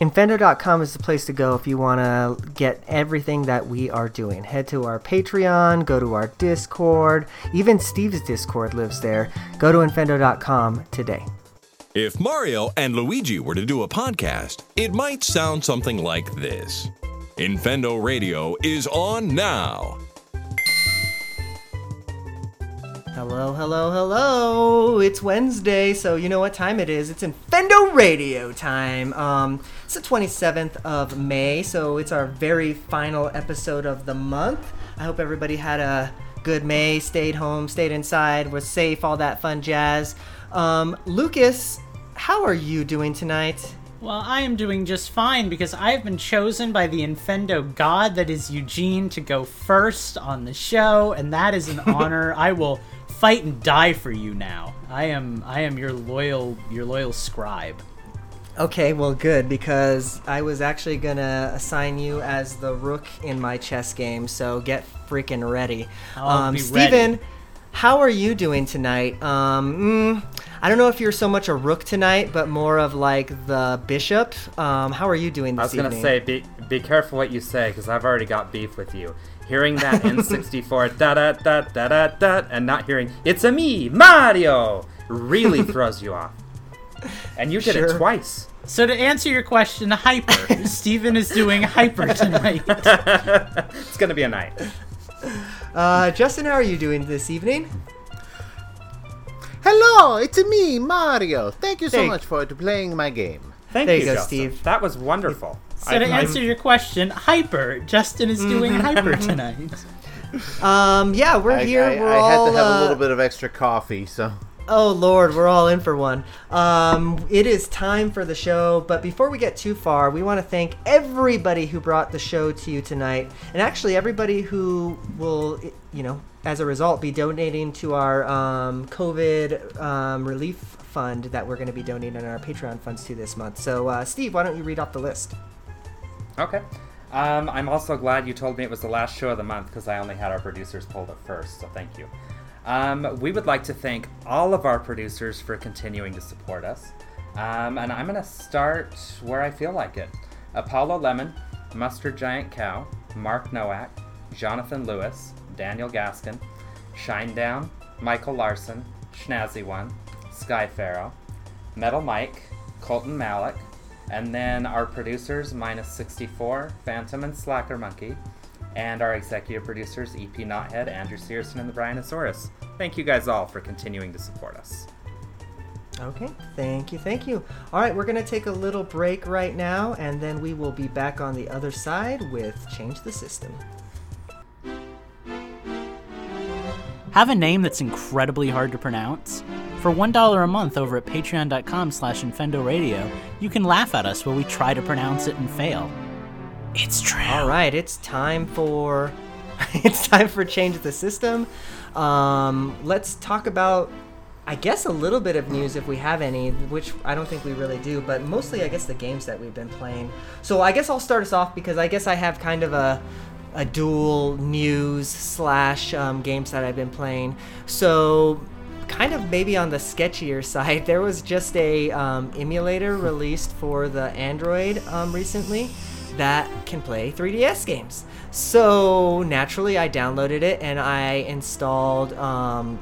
Infendo.com is the place to go if you want to get everything that we are doing. Head to our Patreon, go to our Discord. Even Steve's Discord lives there. Go to Infendo.com today. If Mario and Luigi were to do a podcast, it might sound something like this Infendo Radio is on now. Hello, hello, hello. It's Wednesday, so you know what time it is. It's Infendo Radio time. Um, it's the 27th of May, so it's our very final episode of the month. I hope everybody had a good May, stayed home, stayed inside, was safe, all that fun jazz. Um, Lucas, how are you doing tonight? Well, I am doing just fine because I have been chosen by the Infendo god that is Eugene to go first on the show, and that is an honor. I will fight and die for you now. I am I am your loyal your loyal scribe. Okay, well, good because I was actually gonna assign you as the rook in my chess game. So get freaking ready. I'll be Steven, ready. how are you doing tonight? Um, mm, I don't know if you're so much a rook tonight, but more of like the bishop. Um, how are you doing this I was gonna say, be be careful what you say, because I've already got beef with you. Hearing that N64 da da da da da da, and not hearing "It's a me, Mario," really throws you off. And you did Sure. it twice. So to answer your question, hyper. Steven is doing hyper tonight. It's gonna be a night. Uh, Justin, how are you doing this evening? Hello, it's me, Mario. Thank you so There you- much for playing my game. Thank There you, you go, Justin. Steve. That was wonderful. So to answer your question, hyper. Justin is doing hyper tonight. Um, yeah, we're I, here. I, we're I all. had to have uh, a little bit of extra coffee, so Oh Lord, we're all in for one. Um, it is time for the show, but before we get too far, we want to thank everybody who brought the show to you tonight, and actually everybody who will, you know, as a result, be donating to our um, COVID um, relief fund that we're going to be donating our Patreon funds to this month. So, uh, Steve, why don't you read off the list? Okay. Um, I'm also glad you told me it was the last show of the month because I only had our producers pulled it first, so thank you. Um, we would like to thank all of our producers for continuing to support us. Um, and I'm going to start where I feel like it Apollo Lemon, Mustard Giant Cow, Mark Nowak, Jonathan Lewis, Daniel Gaskin, Shinedown, Michael Larson, Schnazzy One, Sky Pharaoh, Metal Mike, Colton Malik, and then our producers, Minus 64, Phantom and Slacker Monkey, and our executive producers, EP Knothead, Andrew Searson, and the Brianosaurus. Thank you guys all for continuing to support us. Okay, thank you, thank you. All right, we're going to take a little break right now, and then we will be back on the other side with Change the System. Have a name that's incredibly hard to pronounce? For $1 a month over at patreon.com slash Radio, you can laugh at us while we try to pronounce it and fail. It's true. All right, it's time for it's time for change the system. Um, let's talk about, I guess, a little bit of news if we have any, which I don't think we really do, but mostly I guess the games that we've been playing. So I guess I'll start us off because I guess I have kind of a a dual news slash um, games that I've been playing. So kind of maybe on the sketchier side, there was just a um, emulator released for the Android um, recently that can play 3DS games. So naturally, I downloaded it and I installed, um,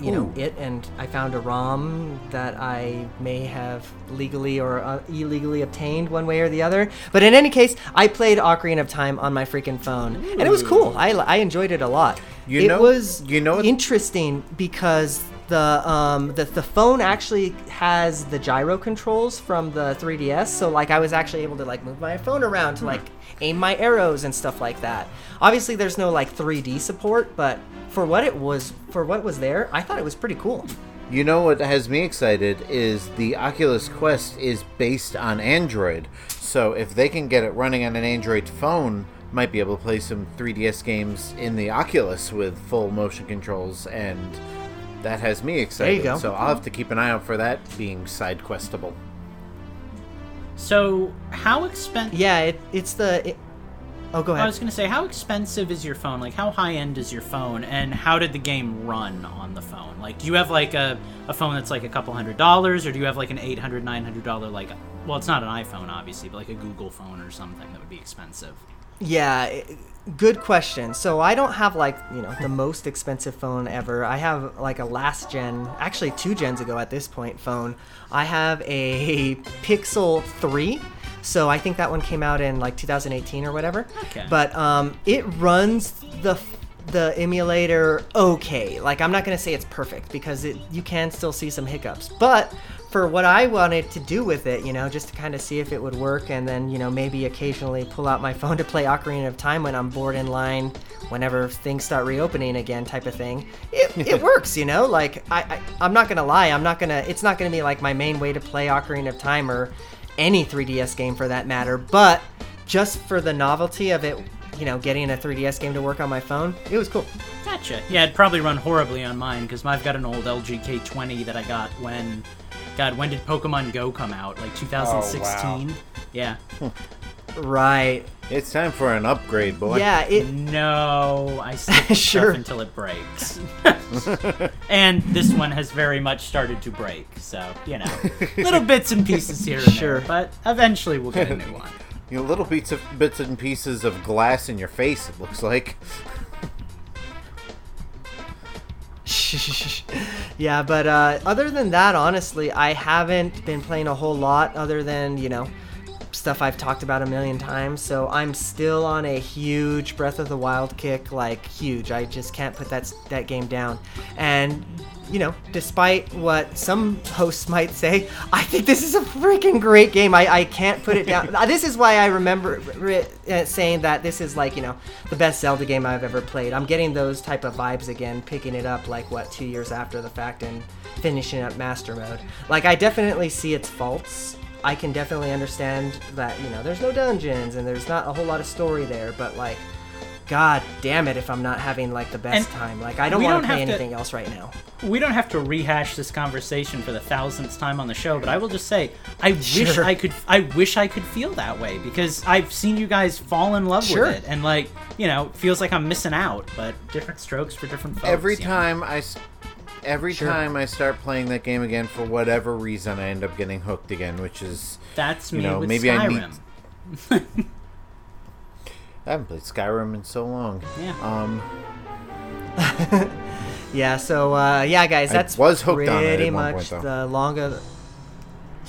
you know, it, and I found a ROM that I may have legally or uh, illegally obtained one way or the other. But in any case, I played Ocarina of Time on my freaking phone, and it was cool. I, I enjoyed it a lot. You it know- was you know interesting because the um the, the phone actually has the gyro controls from the 3ds so like i was actually able to like move my phone around to like aim my arrows and stuff like that obviously there's no like 3d support but for what it was for what was there i thought it was pretty cool You know what has me excited is the Oculus Quest is based on Android. So if they can get it running on an Android phone, might be able to play some 3DS games in the Oculus with full motion controls and that has me excited. go. So I'll have to keep an eye out for that being side questable. So, how expensive? yeah it, it's the it, Oh, go ahead. I was gonna say, how expensive is your phone? Like, how high end is your phone, and how did the game run on the phone? Like, do you have like a, a phone that's like a couple hundred dollars, or do you have like an eight hundred, nine hundred dollar like? Well, it's not an iPhone, obviously, but like a Google phone or something that would be expensive. Yeah, i- good question. So I don't have like, you know, the most expensive phone ever. I have like a last gen, actually two gens ago at this point phone. I have a Pixel 3. So I think that one came out in like 2018 or whatever. Okay. But um it runs the the emulator okay. Like I'm not going to say it's perfect because it you can still see some hiccups. But for what I wanted to do with it, you know, just to kind of see if it would work and then, you know, maybe occasionally pull out my phone to play Ocarina of Time when I'm bored in line whenever things start reopening again type of thing. It, it works, you know? Like I, I I'm not going to lie. I'm not going to it's not going to be like my main way to play Ocarina of Time or any 3DS game for that matter, but just for the novelty of it, you know, getting a 3DS game to work on my phone, it was cool. Gotcha. Yeah, it'd probably run horribly on mine because I've got an old LG K20 that I got when, God, when did Pokemon Go come out? Like 2016. Yeah. Right. It's time for an upgrade, boy. Yeah, it No, I stick Sure. stuff until it breaks. and this one has very much started to break, so you know, little bits and pieces here and Sure. there. But eventually, we'll get a new one. You know, little bits of bits and pieces of glass in your face. It looks like. yeah, but uh, other than that, honestly, I haven't been playing a whole lot other than, you know, stuff I've talked about a million times. So I'm still on a huge Breath of the Wild kick, like huge. I just can't put that that game down. And you know, despite what some hosts might say, I think this is a freaking great game. I, I can't put it down. Uh, this is why I remember re- uh, saying that this is like, you know, the best Zelda game I've ever played. I'm getting those type of vibes again, picking it up like, what, two years after the fact and finishing up Master Mode. Like, I definitely see its faults. I can definitely understand that, you know, there's no dungeons and there's not a whole lot of story there, but like, God damn it if I'm not having like the best And time. Like, I don't want to play have to- anything else right now. We don't have to rehash this conversation for the thousandth time on the show, but I will just say, I wish I could. I wish I could feel that way because I've seen you guys fall in love Sure. with it, and like, you know, feels like I'm missing out. But different strokes for different folks. every you know? time I, s- every Sure. time I start playing that game again, for whatever reason, I end up getting hooked again, which is That's you me know, with maybe I need- Skyrim. I haven't played Skyrim in so long. Yeah. Um, Yeah, so uh, yeah, guys, I that's was hooked on it pretty at one much point, the long of.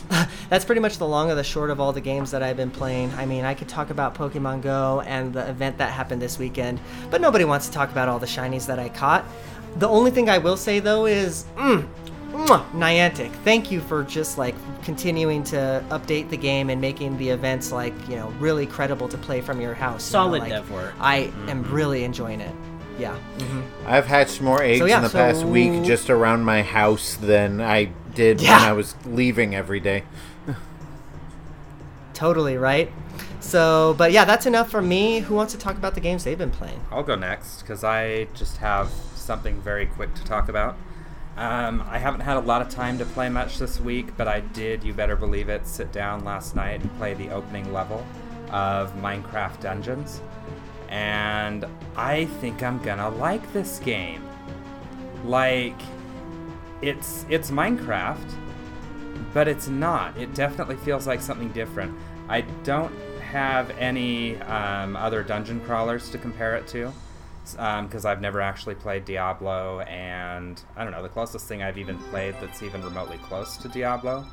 that's pretty much the long of the short of all the games that I've been playing. I mean, I could talk about Pokemon Go and the event that happened this weekend, but nobody wants to talk about all the shinies that I caught. The only thing I will say though is, mm, mwah, Niantic, thank you for just like continuing to update the game and making the events like you know really credible to play from your house. you know, Solid like, dev work. I mm-hmm. am really enjoying it. Yeah. Mm-hmm. Mm-hmm. I've hatched more eggs So, yeah, in the past week just around my house than I did Yeah. when I was leaving every day. Totally right. So, but yeah, that's enough for me. Who wants to talk about the games they've been playing? I'll go next because I just have something very quick to talk about. Um, I haven't had a lot of time to play much this week, but I did, you better believe it, sit down last night and play the opening level of Minecraft Dungeons. And I think I'm gonna like this game. Like, it's it's Minecraft, but it's not. It definitely feels like something different. I don't have any um, other dungeon crawlers to compare it to because I've never actually played Diablo, and I don't know. The closest thing I've even played that's even remotely close to Diablo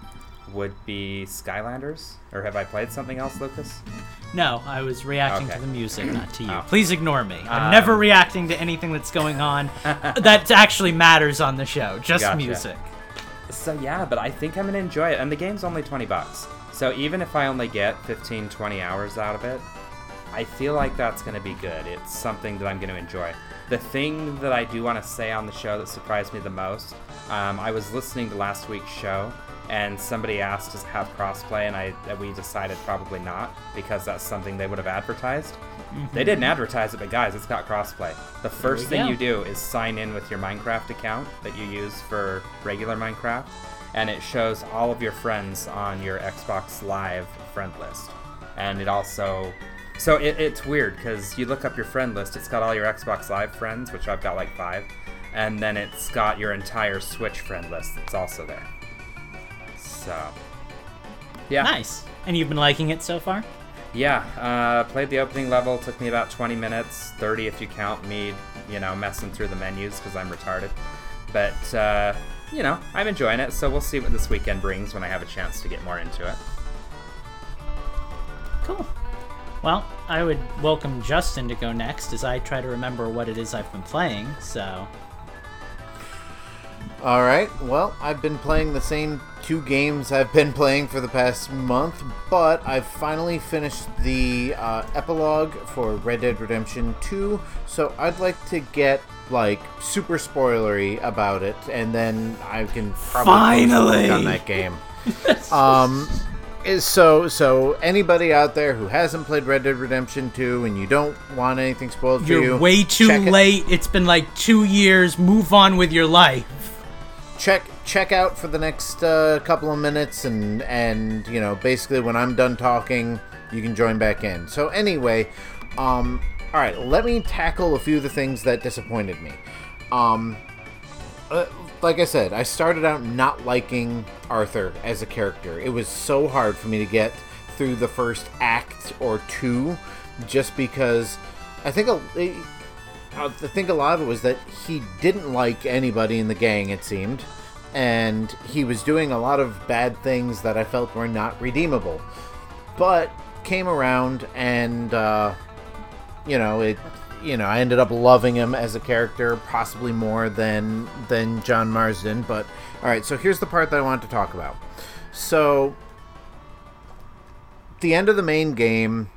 would be Skylanders. Or have I played something else, Lucas? No, I was reacting Okay. to the music, not to you. Oh. Please ignore me. I'm Um, never reacting to anything that's going on that actually matters on the show. Just Gotcha. music. So yeah, but I think I'm gonna enjoy it, and the game's only 20 bucks. So even if I only get 15, 20 hours out of it, I feel like that's gonna be good. It's something that I'm gonna enjoy. The thing that I do want to say on the show that surprised me the most, um, I was listening to last week's show, and somebody asked to have crossplay, and I we decided probably not because that's something they would have advertised. They didn't advertise it, but guys, it's got crossplay. The first thing go. you do is sign in with your Minecraft account that you use for regular Minecraft, and it shows all of your friends on your Xbox Live friend list. And it also So it, it's weird because you look up your friend list. It's got all your Xbox Live friends, which I've got like five, and then it's got your entire Switch friend list. That's also there. So, yeah, Nice. And you've been liking it so far? yeah. Uh, played the opening level. Took me about 20 minutes, 30 if you count me, you know, messing through the menus because I'm retarded. But uh, you know, I'm enjoying it. So we'll see what this weekend brings when I have a chance to get more into it. Cool. Well, I would welcome Justin to go next as I try to remember what it is I've been playing. So, All right. Well, I've been playing the same two games I've been playing for the past month, but I've finally finished the uh, epilogue for Red Dead Redemption 2. So I'd like to get like super spoilery about it, and then I can probably Finally! on that game. um. Is- So, so anybody out there who hasn't played Red Dead Redemption 2 and you don't want anything spoiled for you're you, way too check it- late. It's been like two years. Move on with your life. check check out for the next uh, couple of minutes and and you know basically when i'm done talking you can join back in so anyway um all right let me tackle a few of the things that disappointed me um uh, like i said i started out not liking arthur as a character it was so hard for me to get through the first act or two just because i think a, I think a lot of it was that he didn't like anybody in the gang, it seemed, and he was doing a lot of bad things that I felt were not redeemable. But came around, and uh, you know, it, you know, I ended up loving him as a character, possibly more than than John Marston. But all right, so here's the part that I wanted to talk about. So, the end of the main game,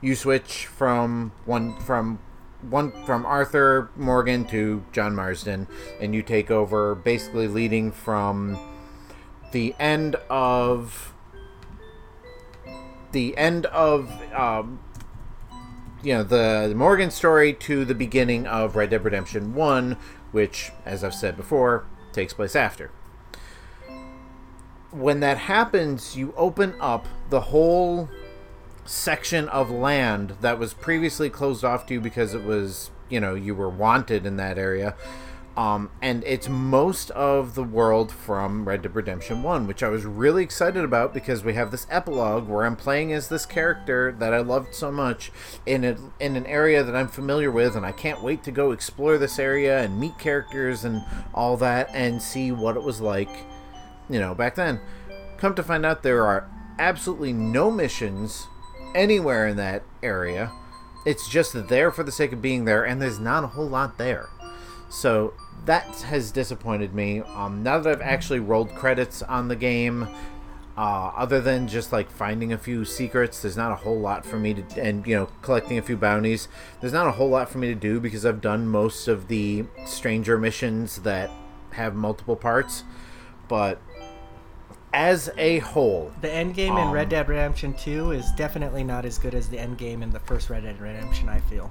you switch from one from one from Arthur Morgan to John Marston, and you take over, basically leading from the end of the end of um, you know the, the Morgan story to the beginning of Red Dead Redemption One, which, as I've said before, takes place after. When that happens, you open up the whole section of land that was previously closed off to you because it was, you know, you were wanted in that area. Um, and it's most of the world from Red Dead Redemption 1, which I was really excited about because we have this epilogue where I'm playing as this character that I loved so much in a, in an area that I'm familiar with, and I can't wait to go explore this area and meet characters and all that and see what it was like, you know, back then. Come to find out, there are absolutely no missions anywhere in that area. It's just there for the sake of being there, and there's not a whole lot there. So that has disappointed me. Um, now that I've actually rolled credits on the game, uh, other than just like finding a few secrets, there's not a whole lot for me to, and you know, collecting a few bounties. There's not a whole lot for me to do because I've done most of the stranger missions that have multiple parts. But as a whole, The end game in Um, Red Dead Redemption 2 is definitely not as good as the end game in the first Red Dead Redemption, I feel.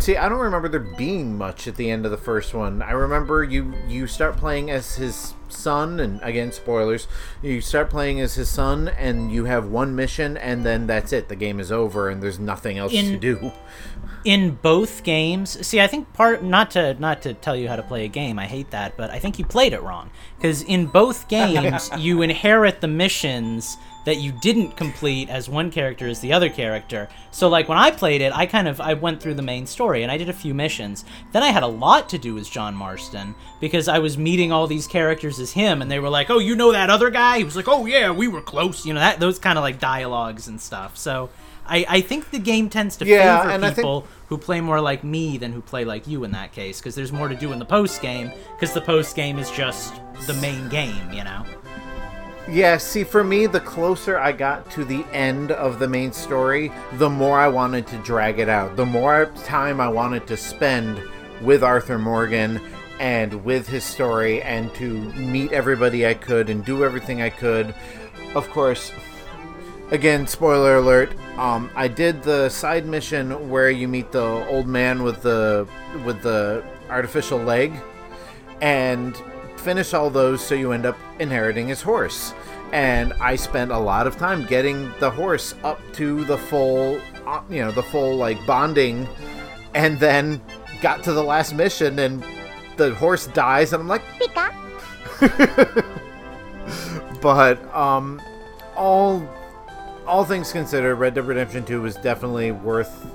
See, I don't remember there being much at the end of the first one. I remember you you start playing as his son, and again, spoilers. You start playing as his son, and you have one mission, and then that's it. The game is over, and there's nothing else to do. in both games see i think part not to not to tell you how to play a game i hate that but i think you played it wrong because in both games you inherit the missions that you didn't complete as one character as the other character. So like when i played it i kind of i went through the main story and i did a few missions. Then i had a lot to do as john marston because i was meeting all these characters as him and they were like oh you know that other guy? He was like oh yeah we were close. You know that those kind of like dialogues and stuff. So I, I think the game tends to Yeah, favor I think- people who play more like me than who play like you in that case because there's more to do in the post game because the post game is just the main game you know Yeah, see, for me, the closer I got to the end of the main story, the more I wanted to drag it out. The more time I wanted to spend with Arthur Morgan and with his story and to meet everybody I could and do everything I could. Of course, again, spoiler alert. Um, I did the side mission where you meet the old man with the with the artificial leg, and finish all those so you end up inheriting his horse. And I spent a lot of time getting the horse up to the full, uh, you know, the full like bonding, and then got to the last mission and the horse dies, and I'm like, but um, all all things considered, Red Dead Redemption 2 was definitely worth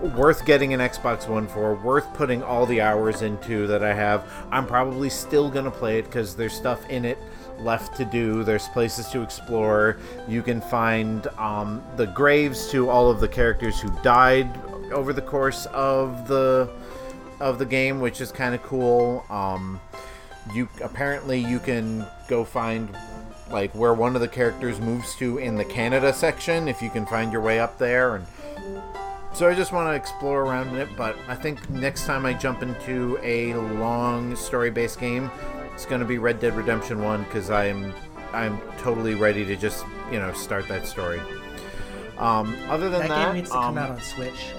worth getting an Xbox One for, worth putting all the hours into that I have. I'm probably still gonna play it because there's stuff in it left to do. There's places to explore. You can find um, the graves to all of the characters who died over the course of the of the game, which is kind of cool. Um, you apparently you can go find like where one of the characters moves to in the Canada section if you can find your way up there and so I just want to explore around in it, but I think next time I jump into a long story-based game, it's going to be Red Dead Redemption 1 cuz I'm I'm totally ready to just, you know, start that story. Um, other than That, that, game needs to um, come out on Switch.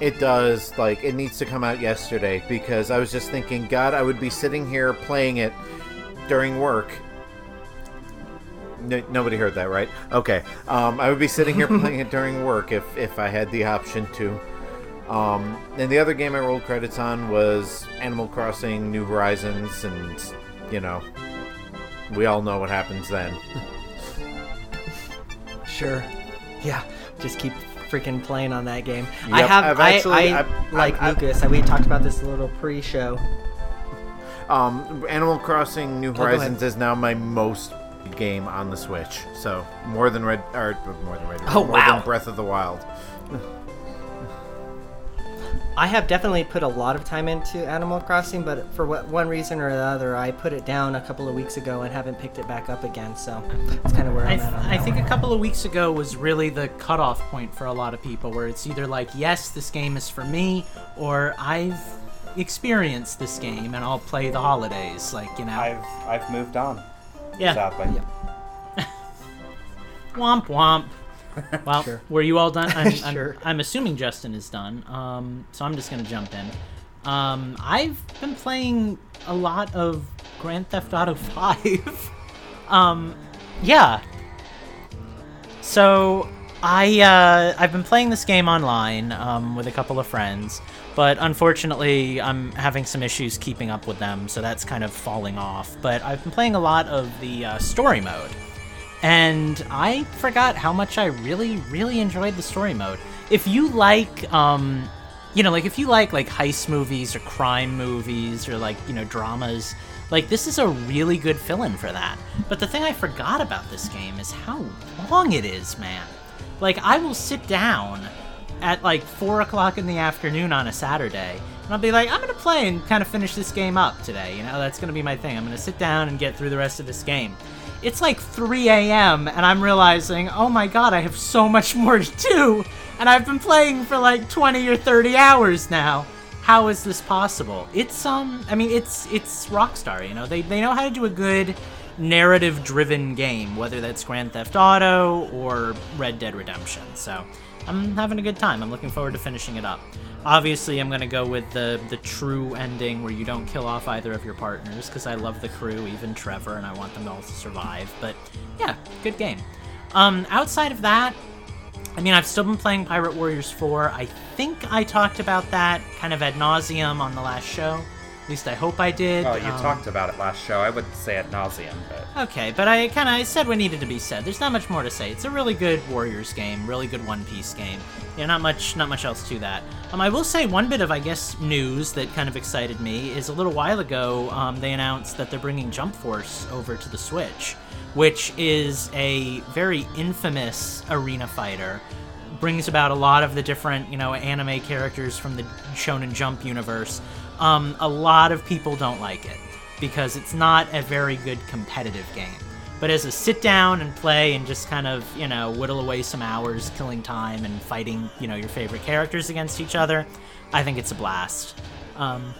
it does. Like, it needs to come out yesterday because I was just thinking, God, I would be sitting here playing it during work. No, nobody heard that, right? Okay. Um, I would be sitting here playing it during work if, if I had the option to. Um, and the other game I rolled credits on was Animal Crossing New Horizons, and, you know, we all know what happens then. Sure. Yeah. Just keep freaking playing on that game. I have. I've I, actually- I, I've- like I've- I've- Lucas. and we talked about this a little pre-show. Um, Animal Crossing New. Horizons is now my most game on the Switch. So more than Red, or uh, more than Red, Oh, more wow. than Breath of the Wild. I have definitely put a lot of time into Animal Crossing, but for what, one reason or another, I put it down a couple of weeks ago and haven't picked it back up again. So that's kind of where I, I'm th- at on I think one. a couple of weeks ago was really the cutoff point for a lot of people, where it's either like, yes, this game is for me, or I've experienced this game and I'll play the holidays. Like, you know. I've I've moved on. Yeah. Sadly. Womp womp. Well, Sure. were you all done? I'm, I'm, Sure. I'm assuming Justin is done. Um, so I'm just gonna jump in. Um, I've been playing a lot of Grand Theft Auto 5. um, yeah. So I uh, I've been playing this game online um, with a couple of friends, but unfortunately I'm having some issues keeping up with them, so that's kind of falling off. But I've been playing a lot of the uh, story mode and I forgot how much I really, really enjoyed the story mode. If you like, um, you know, like if you like like heist movies or crime movies or like you know dramas, like this is a really good fill-in for that. But the thing I forgot about this game is how long it is, man. Like I will sit down at like four o'clock in the afternoon on a Saturday. And I'll be like, I'm gonna play and kind of finish this game up today. You know, that's gonna be my thing. I'm gonna sit down and get through the rest of this game. It's like 3 a.m. and I'm realizing, oh my god, I have so much more to do. And I've been playing for like 20 or 30 hours now. How is this possible? It's um, I mean, it's it's Rockstar. You know, they they know how to do a good narrative-driven game, whether that's Grand Theft Auto or Red Dead Redemption. So I'm having a good time. I'm looking forward to finishing it up. Obviously, I'm gonna go with the the true ending where you don't kill off either of your partners because I love the crew, even Trevor, and I want them all to survive. But yeah, good game. Um, outside of that, I mean, I've still been playing Pirate Warriors 4. I think I talked about that kind of ad nauseum on the last show. At least I hope I did. Oh, you Um, talked about it last show. I wouldn't say ad nauseum, but Okay, but I kind of said what needed to be said. There's not much more to say. It's a really good Warriors game, really good One Piece game. Yeah, not much, not much else to that. Um, I will say one bit of I guess news that kind of excited me is a little while ago um, they announced that they're bringing Jump Force over to the Switch, which is a very infamous arena fighter. Brings about a lot of the different, you know, anime characters from the Shonen Jump universe. Um, a lot of people don't like it because it's not a very good competitive game. But as a sit down and play and just kind of, you know, whittle away some hours, killing time and fighting, you know, your favorite characters against each other, I think it's a blast. Um,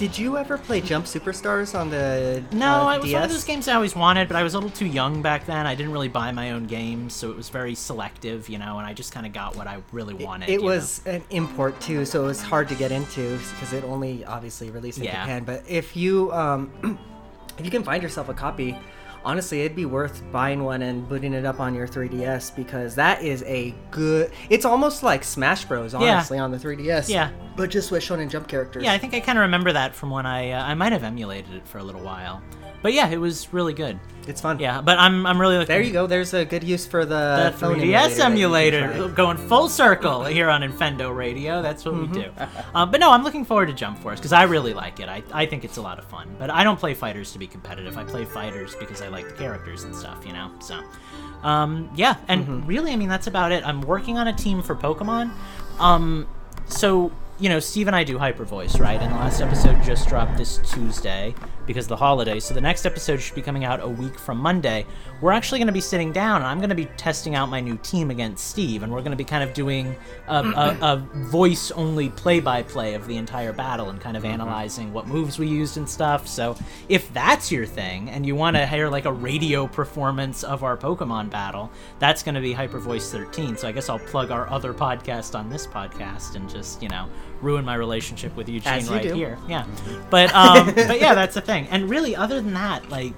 Did you ever play Jump Superstars on the no, uh, it was DS? one of those games I always wanted, but I was a little too young back then. I didn't really buy my own games, so it was very selective, you know, and I just kind of got what I really wanted. It know? was an import too, so it was hard to get into because it only obviously released in Yeah. Japan. But if you um, if you can find yourself a copy, honestly, it'd be worth buying one and booting it up on your 3DS because that is a good. It's almost like Smash Bros. Honestly, on the 3DS. Yeah. But just with Shonen Jump characters. Yeah, I think I kind of remember that from when I uh, I might have emulated it for a little while. But yeah, it was really good. it's fun. Yeah, but I'm I'm really looking There you go. There's a good use for the, the phone 3DS that you can emulator going full circle here on Infendo Radio. That's what Mm-hmm. we do. um, but no, I'm looking forward to Jump Force because I really like it. I, I think it's a lot of fun. But I don't play fighters to be competitive. I play fighters because I like the characters and stuff, you know? So, um, yeah. And Mm-hmm. really, I mean, that's about it. I'm working on a team for Pokemon. Um, so, you know, Steve and I do Hyper Voice, right? And the last episode just dropped this Tuesday because of the holiday. So the next episode should be coming out a week from Monday. We're actually going to be sitting down and I'm going to be testing out my new team against Steve. And we're going to be kind of doing a, a, a voice only play by play of the entire battle and kind of mm-hmm. analyzing what moves we used and stuff. So if that's your thing and you want to hear like a radio performance of our Pokemon battle, that's going to be Hyper Voice 13. So I guess I'll plug our other podcast on this podcast and just, you know, ruin my relationship with Eugene As you right do. here. Yeah. But um but yeah, that's the thing. And really other than that, like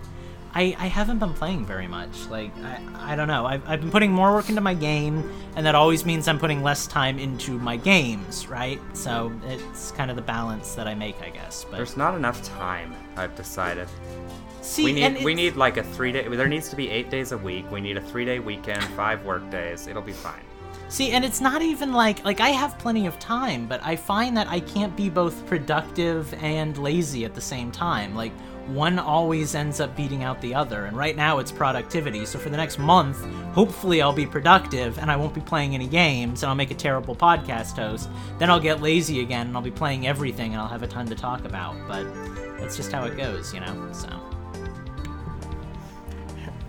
I, I haven't been playing very much. Like I, I don't know. I've, I've been putting more work into my game, and that always means I'm putting less time into my games, right? So it's kind of the balance that I make, I guess. But There's not enough time. I've decided. see, We need we need like a three day. There needs to be eight days a week. We need a three day weekend, five work days. It'll be fine. See, and it's not even like like I have plenty of time, but I find that I can't be both productive and lazy at the same time. Like one always ends up beating out the other, and right now it's productivity. So for the next month, hopefully I'll be productive and I won't be playing any games and I'll make a terrible podcast host. Then I'll get lazy again and I'll be playing everything and I'll have a ton to talk about, but that's just how it goes, you know. So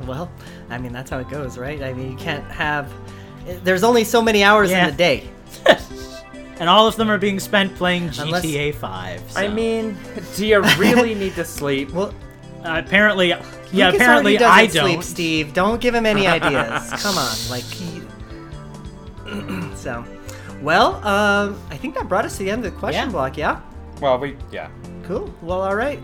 Well, I mean that's how it goes, right? I mean you can't have. There's only so many hours Yeah. in the day. and all of them are being spent playing Unless- GTA 5. So. I mean, do you really need to sleep? Well, Uh, apparently, yeah. Lucas apparently, already I doesn't don't. sleep, Steve. Don't give him any ideas. Come on, like he. so, well, um, I think that brought us to the end of the question Yeah. block. Yeah. Well, we yeah. Cool. Well, all right.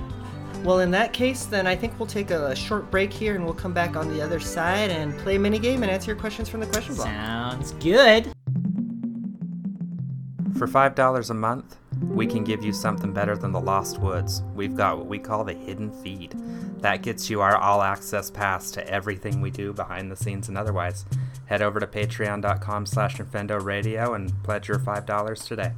Well, in that case, then I think we'll take a, short break here, and we'll come back on the other side and play a mini game and answer your questions from the question block. Sounds good. For five dollars a month, we can give you something better than the Lost Woods. We've got what we call the hidden feed. That gets you our all-access pass to everything we do behind the scenes and otherwise. Head over to patreon.com slash Infendo Radio and pledge your five dollars today.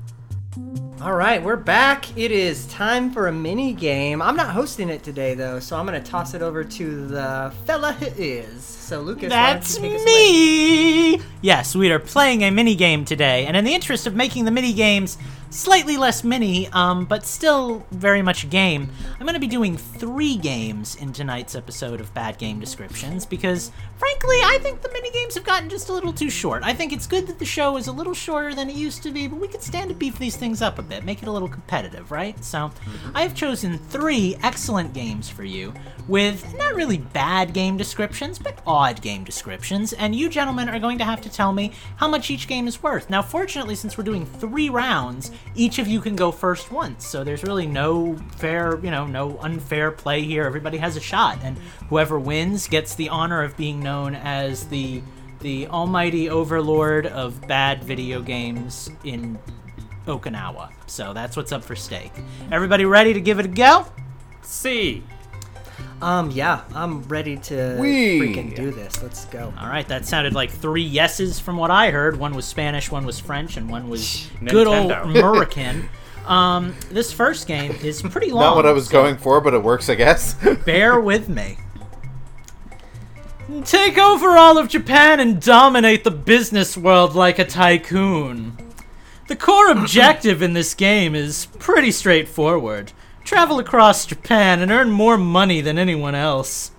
All right, we're back. It is time for a mini game. I'm not hosting it today, though, so I'm going to toss it over to the fella who is. So, Lucas, That's you take us away? me! Yes, we are playing a mini game today, and in the interest of making the mini games slightly less mini, um, but still very much a game, I'm going to be doing three games in tonight's episode of Bad Game Descriptions because, frankly, I think the mini games have gotten just a little too short. I think it's good that the show is a little shorter than it used to be, but we could stand to beef these things up a bit, make it a little competitive, right? So, I have chosen three excellent games for you with not really bad game descriptions, but odd game descriptions, and you gentlemen are going to have to tell me how much each game is worth. Now, fortunately, since we're doing three rounds, each of you can go first once, so there's really no fair, you know, no unfair play here. Everybody has a shot, and whoever wins gets the honor of being known as the the almighty overlord of bad video games in Okinawa. So that's what's up for stake. Everybody ready to give it a go? C. Um, yeah, I'm ready to Wee. freaking do this. Let's go. All right, that sounded like three yeses from what I heard. One was Spanish, one was French, and one was good old Nintendo. American. um, this first game is pretty long. Not what I was so going for, but it works, I guess. Bear with me. Take over all of Japan and dominate the business world like a tycoon. The core objective in this game is pretty straightforward. Travel across Japan and earn more money than anyone else.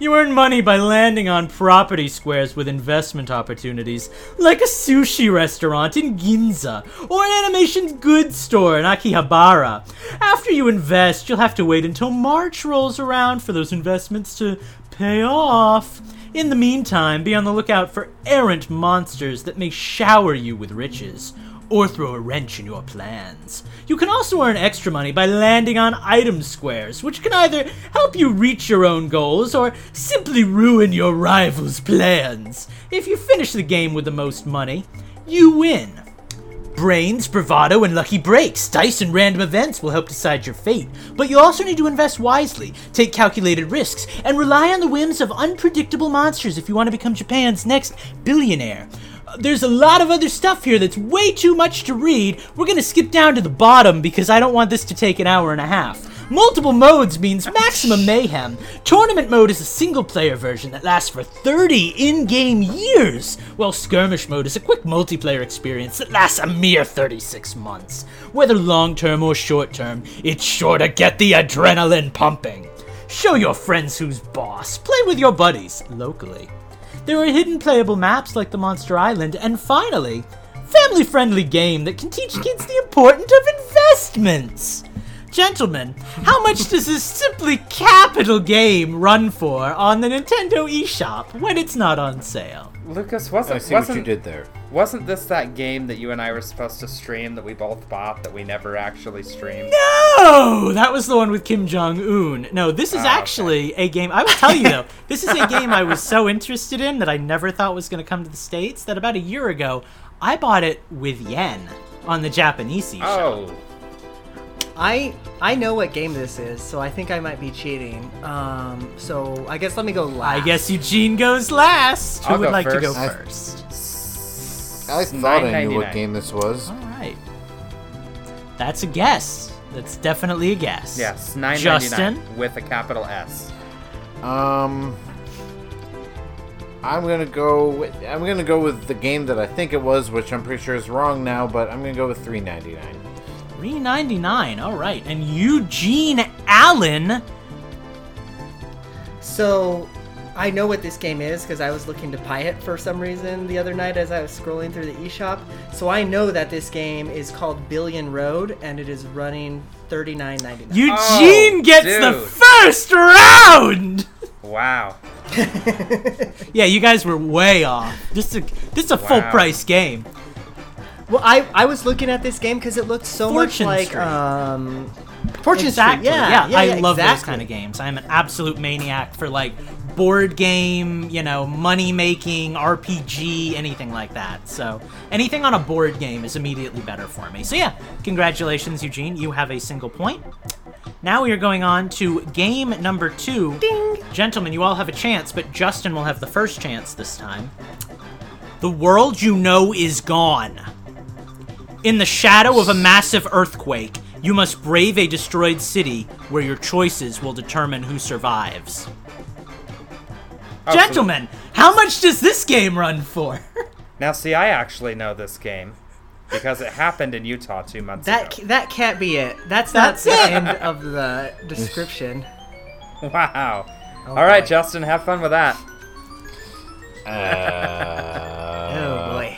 You earn money by landing on property squares with investment opportunities, like a sushi restaurant in Ginza or an animation goods store in Akihabara. After you invest, you'll have to wait until March rolls around for those investments to pay off. In the meantime, be on the lookout for errant monsters that may shower you with riches. Or throw a wrench in your plans. You can also earn extra money by landing on item squares, which can either help you reach your own goals or simply ruin your rival's plans. If you finish the game with the most money, you win. Brains, bravado, and lucky breaks. Dice and random events will help decide your fate, but you also need to invest wisely, take calculated risks, and rely on the whims of unpredictable monsters if you want to become Japan's next billionaire. There's a lot of other stuff here that's way too much to read. We're gonna skip down to the bottom because I don't want this to take an hour and a half. Multiple modes means maximum mayhem. Tournament mode is a single player version that lasts for 30 in game years, while skirmish mode is a quick multiplayer experience that lasts a mere 36 months. Whether long term or short term, it's sure to get the adrenaline pumping. Show your friends who's boss, play with your buddies locally. There are hidden playable maps like the Monster Island, and finally, family friendly game that can teach kids the importance of investments. Gentlemen, how much does this simply capital game run for on the Nintendo eShop when it's not on sale? Lucas, wasn't I see wasn't, you did there. wasn't this that game that you and I were supposed to stream that we both bought that we never actually streamed? No, that was the one with Kim Jong Un. No, this is oh, okay. actually a game. I will tell you though, this is a game I was so interested in that I never thought was going to come to the states. That about a year ago, I bought it with yen on the Japanese eShop. Oh, I I know what game this is, so I think I might be cheating. Um, so I guess let me go last. I guess Eugene goes last. I'll would go like to go first. I- first? I thought I knew what $9.99. game this was. All right, that's a guess. That's definitely a guess. yes, nine ninety nine Justin? with a capital S. Um, I'm gonna go. With, I'm gonna go with the game that I think it was, which I'm pretty sure is wrong now. But I'm gonna go with 3.99. Three ninety nine. All right, and Eugene Allen. So I know what this game is because I was looking to buy it for some reason the other night as I was scrolling through the eShop. So I know that this game is called Billion Road and it is running thirty nine ninety nine. Eugene Oh, gets the first round. Wow. Yeah, you guys were way off. This is a, this is a full price game. Well, I, I was looking at this game because it looked so Fortune much like Street. um, Fortune exactly. Street. Yeah, yeah, I yeah, love those kind of games. I'm an absolute maniac for like board game, you know, money making, RPG, anything like that. So anything on a board game is immediately better for me. So yeah, congratulations, Eugene. You have a single point. Now we are going on to game number two. Ding! Gentlemen, you all have a chance, but Justin will have the first chance this time. The world you know is gone. In the shadow of a massive earthquake, you must brave a destroyed city where your choices will determine who survives. Oh, so- Gentlemen, how much does this game run for? now, see, I actually know this game because it happened in Utah two months That ago. that can't be it. That's, That's not the end of the description. Wow. Oh, All right, boy. Justin, have fun with that. Oh boy.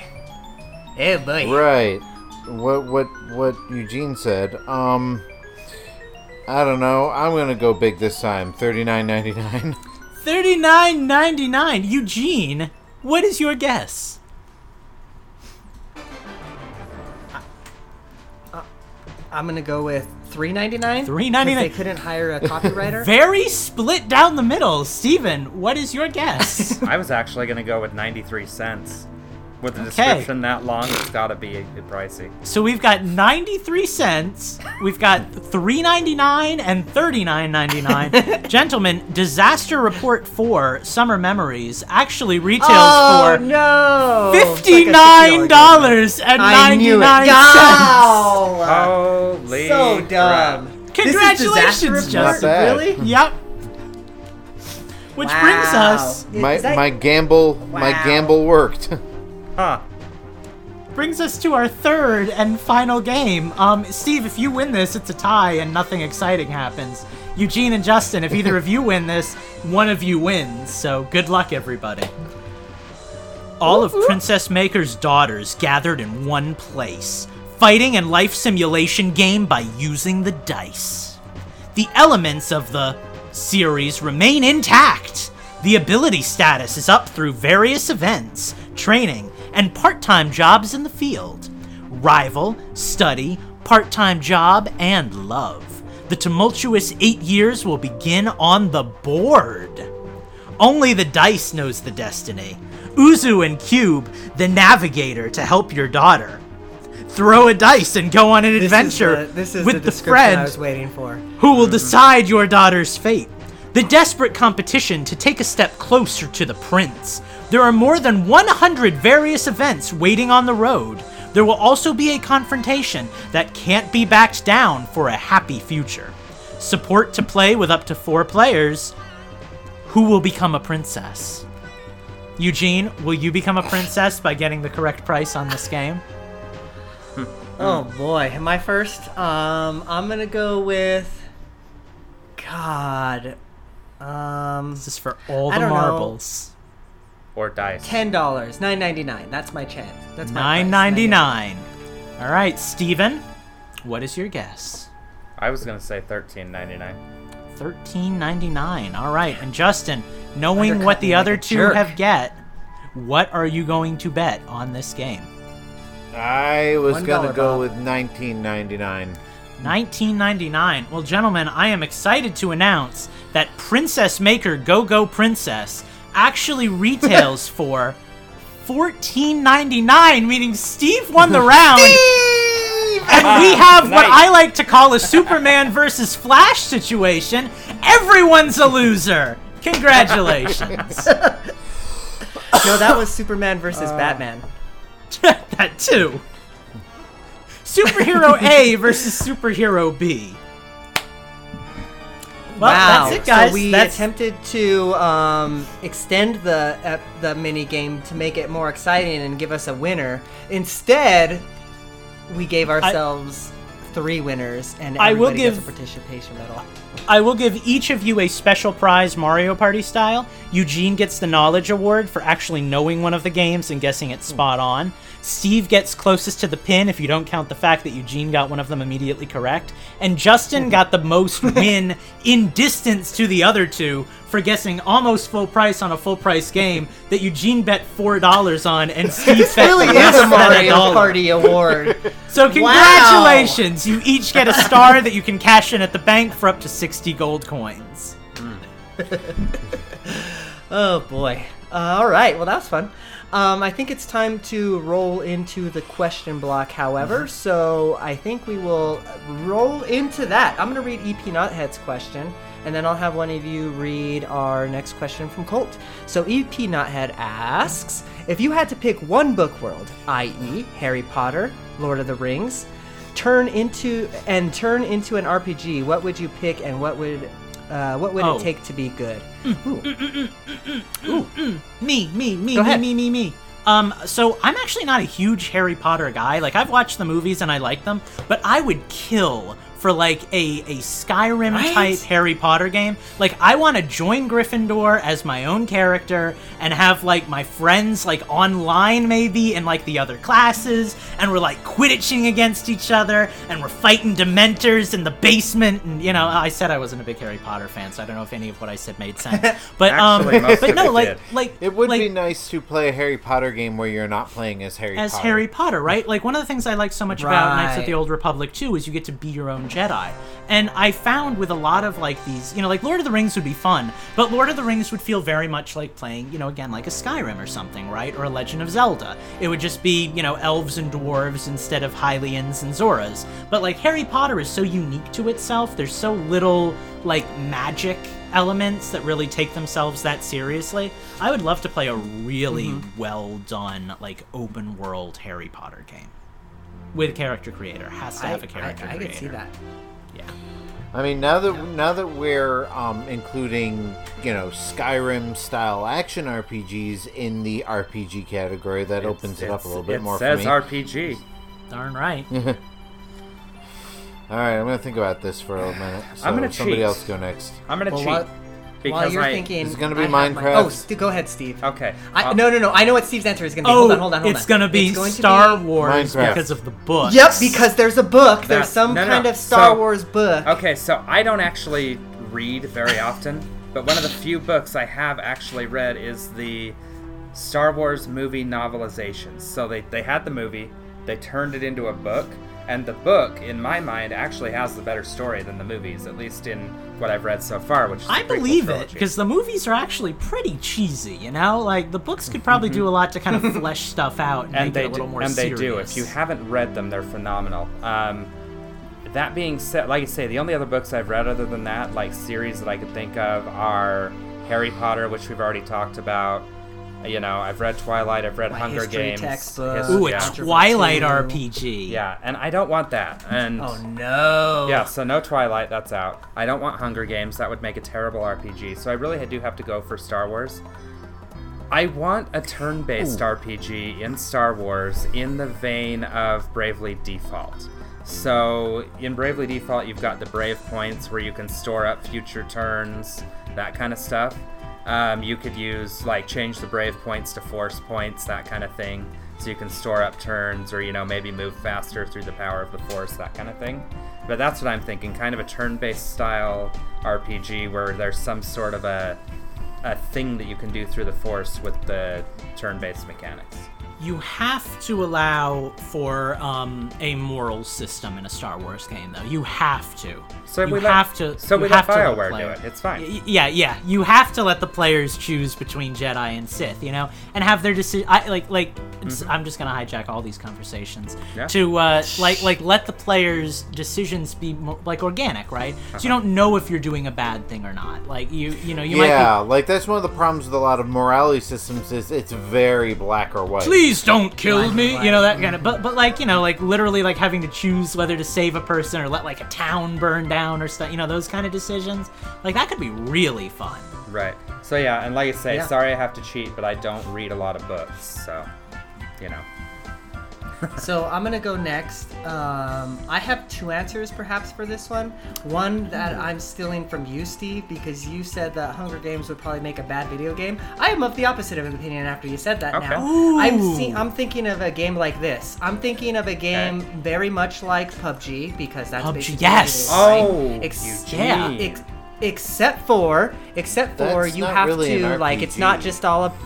Uh, oh boy. Right. What what what Eugene said. Um I don't know. I'm gonna go big this time. 39.99. Thirty-nine ninety-nine. Eugene, what is your guess? I'm gonna go with three ninety nine. $3.99. They couldn't hire a copywriter. Very split down the middle. Steven, what is your guess? I was actually going to go with 93 cents. With the Okay. description that long, it's got to be pricey. so we've got 93 cents, we've got 3.99 and 39.99. Gentlemen, Disaster Report 4 Summer Memories actually retails oh for no! $59 and I knew it. 99 cents. Wow! Holy so crap. dumb. Congratulations, this Justin. Really? Yep. Which brings us my that- my gamble my gamble worked. Huh. brings us to our third and final game. Um, Steve, if you win this, it's a tie and nothing exciting happens. Eugene and Justin, if either of you win this, one of you wins. So good luck, everybody. All of Princess Maker's daughters gathered in one place, fighting in life simulation game by using the dice. The elements of the series remain intact. The ability status is up through various events, training, and part time jobs in the field. rival, study, part time job, and love. The tumultuous eight years will begin on the board. Only the dice knows the destiny. Uzu and Cube, the navigator to help your daughter. Throw a dice and go on an This is adventure the- is with the, the, friend I was waiting for. who will mm-hmm. decide your daughter's fate. The desperate competition to take a step closer to the prince. There are more than 100 various events waiting on the road. There will also be a confrontation that can't be backed down for a happy future. Support to play with up to four players. Who will become a princess? Eugene, will you become a princess by getting the correct price on this game? Oh boy, am I first? Um, I'm gonna go with. God. Um, This is for all the don't know. Marbles. Or dice. ten dollars, nine ninety nine. That's my chance. That's my Nine price, ninety nine. All right, Steven, what is your guess? I was gonna say thirteen ninety nine. Thirteen ninety nine. All right, and Justin, knowing Undercut what the like other a two jerk. have get, what are you going to bet on this game? I was One gonna dollar, go Bob. with 1999. 1999. Well, gentlemen, I am excited to announce that Princess Maker Go Go Princess actually retails for 14.99, meaning Steve won the round. And we ah, have what I like to call a Superman versus Flash situation. Everyone's a loser. Congratulations. No, that was Superman versus uh, Batman. that too. Superhero A versus Superhero B. Well, wow. that's it, guys. So we that's attempted to um, extend the uh, the mini game to make it more exciting and give us a winner. Instead, we gave ourselves three winners, and I will give- a participation medal. I will give each of you a special prize Mario Party style. Eugene gets the knowledge award for actually knowing one of the games and guessing it spot on. Steve gets closest to the pin if you don't count the fact that Eugene got one of them immediately correct. And Justin got the most win in distance to the other two for guessing almost full price on a full price game that Eugene bet $4 on and Steve This bet really less is a Mario. Party award. So congratulations! You each get a star that you can cash in at the bank for up to 60 gold coins. Oh boy. Uh, all right. Well, that was fun. Um, I think it's time to roll into the question block. However, so I think we will roll into that. I'm going to read EP Nuthead's question, and then I'll have one of you read our next question from Colt. So EP Nuthead asks, if you had to pick one book world, i.e., Harry Potter, Lord of the Rings, turn into and turn into an RPG, what would you pick, and what would uh, what would Oh. it take to be good? Mm. Ooh. Mm, mm, me, me, me, Go me, ahead. me, me, me. Um, so I'm actually not a huge Harry Potter guy. Like I've watched the movies and I like them, but I would kill for like a a Skyrim Right? type Harry Potter game. Like I want to join Gryffindor as my own character and have like my friends like online maybe in like the other classes and we're like quidditching against each other and we're fighting dementors in the basement and you know I said I wasn't a big Harry Potter fan, so I don't know if any of what I said made sense. But Actually, um but no it like did. like It would like, be nice to play a Harry Potter game where you're not playing as Harry as Potter. Harry Potter, right? Like one of the things I like so much about Knights of the Old Republic too is you get to be your own Jedi. And I found with a lot of like these, you know, like Lord of the Rings would be fun, but Lord of the Rings would feel very much like playing, you know, again like a Skyrim or something, right? Or a Legend of Zelda. It would just be, you know, elves and dwarves instead of Hylians and Zoras. But like Harry Potter is so unique to itself. There's so little like magic elements that really take themselves that seriously. I would love to play a really mm-hmm. well done like open world Harry Potter game with character creator. Has to have a character I, I creator. can see that. Yeah. I mean, now that now that we're um, including you know Skyrim style action RPGs in the RPG category, that opens it up a little bit it more says for me. RPG. Darn right. All right, I'm gonna think about this for a minute. So I'm gonna somebody cheat. else go next. I'm gonna Well, cheat while, because while you're I, thinking, It's gonna be I have my- Minecraft? oh, St- go ahead, Steve. Okay. I, uh, no, no, no. I know what Steve's answer is going to be. Oh, hold on, hold on, hold on. it's on. gonna be It's going to Star be- Wars Minecraft. because of the book. Yep, because there's a book. There's That's- some no, no, kind no. of Star So- Wars book. Okay, so I don't actually read very often, but one of the few books I have actually read is the Star Wars movie novelizations. So they, they had the movie, they turned it into a book, and the book, in my mind, actually has the better story than the movies, at least in what I've read so far, which is I believe it because the movies are actually pretty cheesy. You know, like the books could probably do a lot to kind of flesh stuff out and, and make they it a little do, more and serious. they do. If you haven't read them, they're phenomenal. Um, that being said, like I say, the only other books I've read other than that, like series that I could think of, are Harry Potter, which we've already talked about. You know, I've read Twilight, I've read My Hunger Games. textbook. Ooh, a yeah. Controversy. Twilight RPG. yeah, and I don't want that. And Oh no. yeah, so no Twilight, that's out. I don't want Hunger Games, that would make a terrible RPG. So I really do have to go for Star Wars. I want a turn based RPG in Star Wars in the vein of Bravely Default. So in Bravely Default, you've got the Brave points where you can store up future turns, that kind of stuff. Um, you could use, like, change the Brave points to Force points, that kind of thing. So you can store up turns or, you know, maybe move faster through the power of the Force, that kind of thing. But that's what I'm thinking kind of a turn based style RPG where there's some sort of a, a thing that you can do through the Force with the turn based mechanics. You have to allow for um, a moral system in a Star Wars game, though. You have to. So you we let- have to. so you we let have to BioWare do player- it. It's fine. Y- Yeah, yeah. You have to let the players choose between Jedi and Sith, you know, and have their decision. I like, like. it's- I'm just gonna hijack all these conversations Mm-hmm. Yeah. to uh, like, like let the players' decisions be more, like organic, right? So you don't know if you're doing a bad thing or not. Like you, you know, you might be yeah, like that's one of the problems with a lot of morality systems is it's very black or white. please don't kill Right, me right. you know that kind of mm-hmm. but but like you know like literally like having to choose whether to save a person or let like a town burn down or stuff you know those kind of decisions like that could be really fun Right. So yeah, and like I say, Yeah. sorry I have to cheat, but I don't read a lot of books, so you know. So I'm gonna go next. Um, I have two answers perhaps for this one. One that I'm stealing from you, Steve, because you said that Hunger Games would probably make a bad video game. I am of the opposite of opinion after you said that. Okay. Now I'm Ooh. see- I'm thinking of a game like this. I'm thinking of a game very much like PUBG because that's PUBG, basically yes. what it is, Oh, right? Ex- Yeah. Ex- except for except for That's you have really to like it's not just all up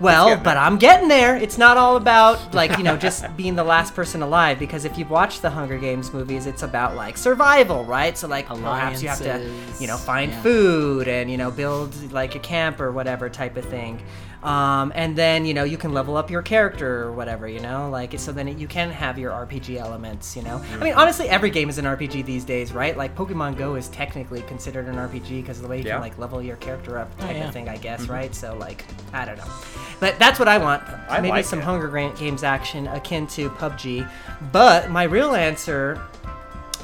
well but i'm getting there. It's not all about like you know just being the last person alive because if you've watched the hunger games movies it's about like survival right? So like perhaps you have to you know find yeah. food and you know build like a camp or whatever type of thing um, and then you know you can level up your character or whatever you know? Like so then you can have your rpg elements you know? I mean honestly every game is an rpg these days right? Like pokemon go is technically considered an rpg because of the way you Yeah. can like level your character up type yeah. of thing i guess right? So like i don't know. But that's what i want. I maybe like some it. hunger Gra- games action akin to pubg but my real answer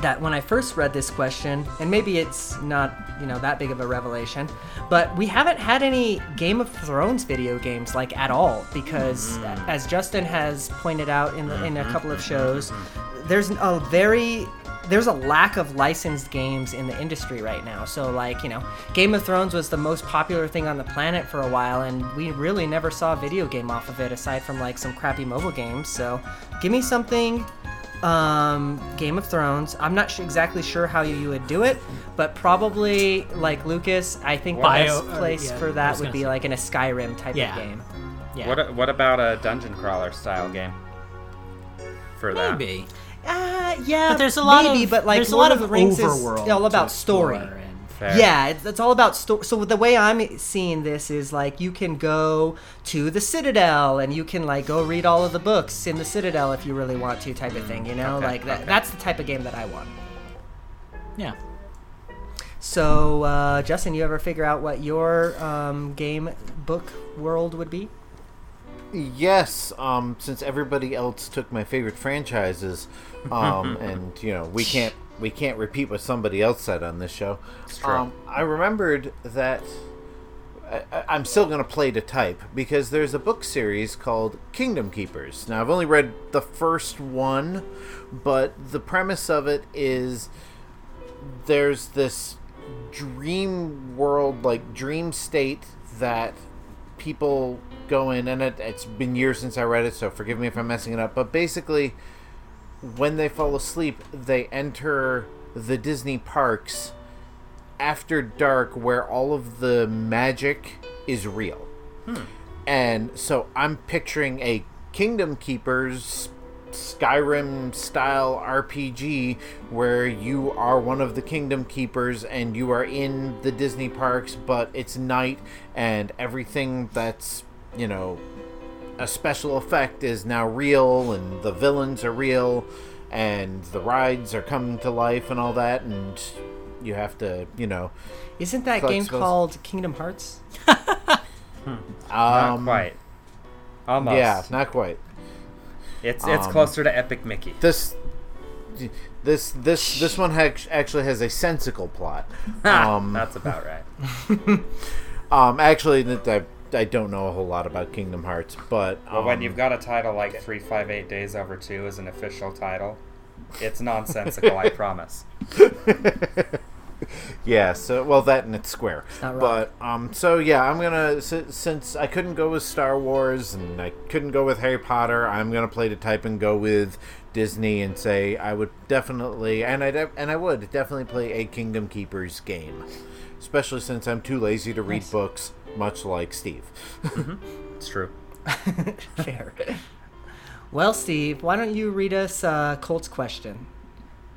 that when I first read this question, and maybe it's not, you know, that big of a revelation, but we haven't had any Game of Thrones video games like at all because mm. as Justin has pointed out in the, in a mm-hmm. couple of mm-hmm. shows, there's a very there's a lack of licensed games in the industry right now. So like, you know, Game of Thrones was the most popular thing on the planet for a while and we really never saw a video game off of it aside from like some crappy mobile games. So, give me something um, Game of Thrones. I'm not su- exactly sure how you would do it, but probably like Lucas, I think the Bio- best uh, place yeah, for that would be say. like in a Skyrim type Yeah. of game. yeah What what about a dungeon crawler style game? For that. maybe Uh, yeah, but there's a lot maybe, of but like there's a lot of the Rings overworld is all about story. Explore and- Fair. Yeah, it's, it's all about story. So the way I'm seeing this is like you can go to the Citadel and you can like go read all of the books in the Citadel if you really want to, type of thing. You know, Okay, like that. okay. That's the type of game that I want. yeah So, uh, Justin, you ever figure out what your um, game book world would be? Yes, um, since everybody else took my favorite franchises, um, and you know we can't we can't repeat what somebody else said on this show. true. Um, I remembered that I, I- I'm still going to play to type because there's a book series called Kingdom Keepers. Now I've only read the first one, but the premise of it is there's this dream world, like dream state that people go in, and it, it's been years since I read it, so forgive me if I'm messing it up. But basically, when they fall asleep, they enter the Disney parks after dark where all of the magic is real. Hmm. And so I'm picturing a Kingdom Keepers Skyrim style RPG where you are one of the kingdom keepers and you are in the Disney parks, but it's night and everything that's, you know, a special effect is now real and the villains are real and the rides are coming to life and all that and you have to, you know, Isn't that game spells. called Kingdom Hearts? Not um, quite. Almost. Yeah, not quite. It's it's Um, closer to Epic Mickey. This this this this one ha- actually has a sensical plot. Um, That's about right. um, actually, th- I, I don't know a whole lot about Kingdom Hearts, but um, Well, when you've got a title like 358 Days Over 2 as an official title, it's nonsensical, I promise. yeah, so well that and it's Square, not but um, so yeah, I'm gonna since I couldn't go with Star Wars and I couldn't go with Harry Potter, I'm gonna play the type and go with Disney and say I would definitely and I de- and I would definitely play a Kingdom Keepers game, especially since I'm too lazy to read Nice. books, much like Steve. It's true. Fair. well, Steve, why don't you read us uh, Colt's question?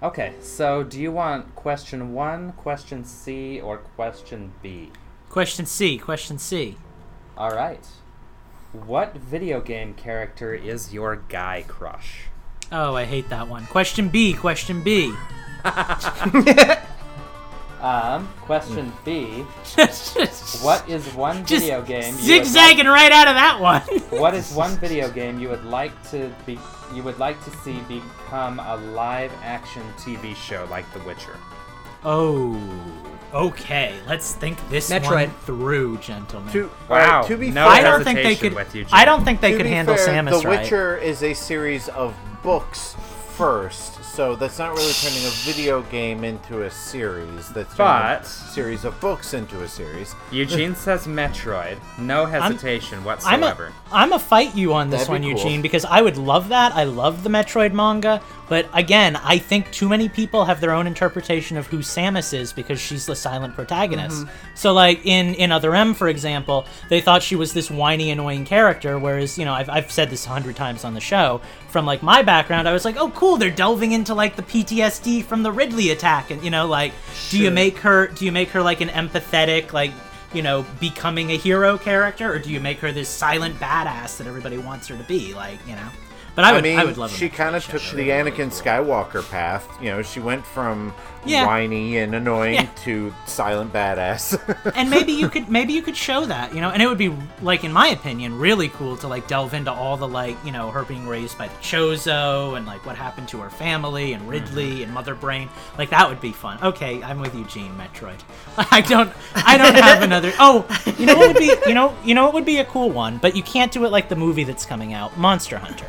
Okay, so do you want question 1, question C, or question B? Question C. Question C. Alright. What video game character is your guy crush? Oh, I hate that one. Question B. Question B. Um, question B. What is one Just video game you would zigzagging right out of that one. what is one video game you would like to be you would like to see become a live action TV show like The Witcher? oh, okay. Let's think this Metroid. one through, gentlemen. To, Wow, uh, to be no fair, I don't think they could. you, I don't think they to could handle fair, Samus The right. Witcher is a series of books first, so that's not really turning a video game into a series. That's turning But- a series of books into a series. Eugene says Metroid. No hesitation I'm whatsoever. a, I'm a fight you on this That'd one, be cool. Eugene, because I would love that. I love the Metroid manga, but again, I think too many people have their own interpretation of who Samus is because she's the silent protagonist. Mm-hmm. So, like in in Other M, for example, they thought she was this whiny, annoying character. Whereas, you know, I've I've said this a hundred times on the show. From like my background, I was like, oh, cool, they're delving into like the PTSD from the Ridley attack, and you know, like, do you make her do you make her like an empathetic like you know, becoming a hero character, or do you make her this silent badass that everybody wants her to be? Like, you know. But I I, mean, I would love. she kind of show. took the Anakin Skywalker path. You know, she went from Yeah. whiny and annoying Yeah. to silent badass. and maybe you could maybe you could show that you know and it would be like in my opinion really cool to like delve into all the like you know her being raised by the chozo and like what happened to her family and mm-hmm. ridley and mother brain like that would be fun okay i'm with eugene metroid i don't i don't have another oh you know what would be you know you know what would be a cool one but you can't do it like the movie that's coming out monster hunter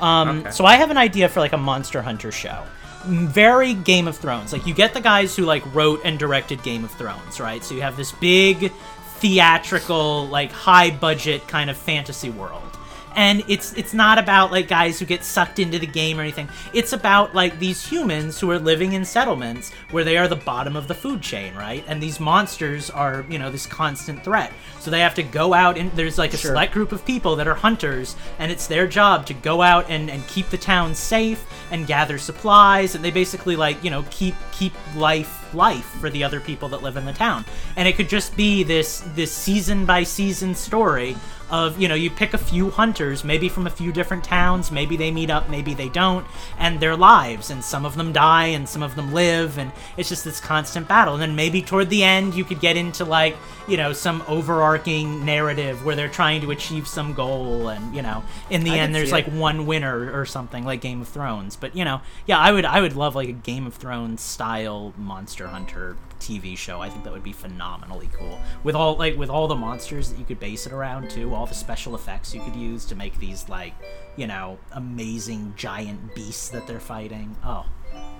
um, Okay. So I have an idea for like a Monster Hunter show. Very Game of Thrones. Like you get the guys who like wrote and directed Game of Thrones, right? So you have this big theatrical, like high budget kind of fantasy world. And it's it's not about like guys who get sucked into the game or anything. It's about like these humans who are living in settlements where they are the bottom of the food chain, right? And these monsters are, you know, this constant threat. So they have to go out and there's like a Sure. select group of people that are hunters and it's their job to go out and, and keep the town safe and gather supplies and they basically like you know keep keep life life for the other people that live in the town. And it could just be this this season by season story of you know you pick a few hunters maybe from a few different towns maybe they meet up maybe they don't and their lives and some of them die and some of them live and it's just this constant battle. And then maybe toward the end you could get into like you know some overarching narrative where they're trying to achieve some goal and you know in the I end there's like it. one winner or something like Game of Thrones. But you know yeah I would I would love like a Game of Thrones style Monster Hunter TV show I think that would be phenomenally cool. With all like with all the monsters that you could base it around too all the special effects you could use to make these like you know amazing giant beasts that they're fighting. Oh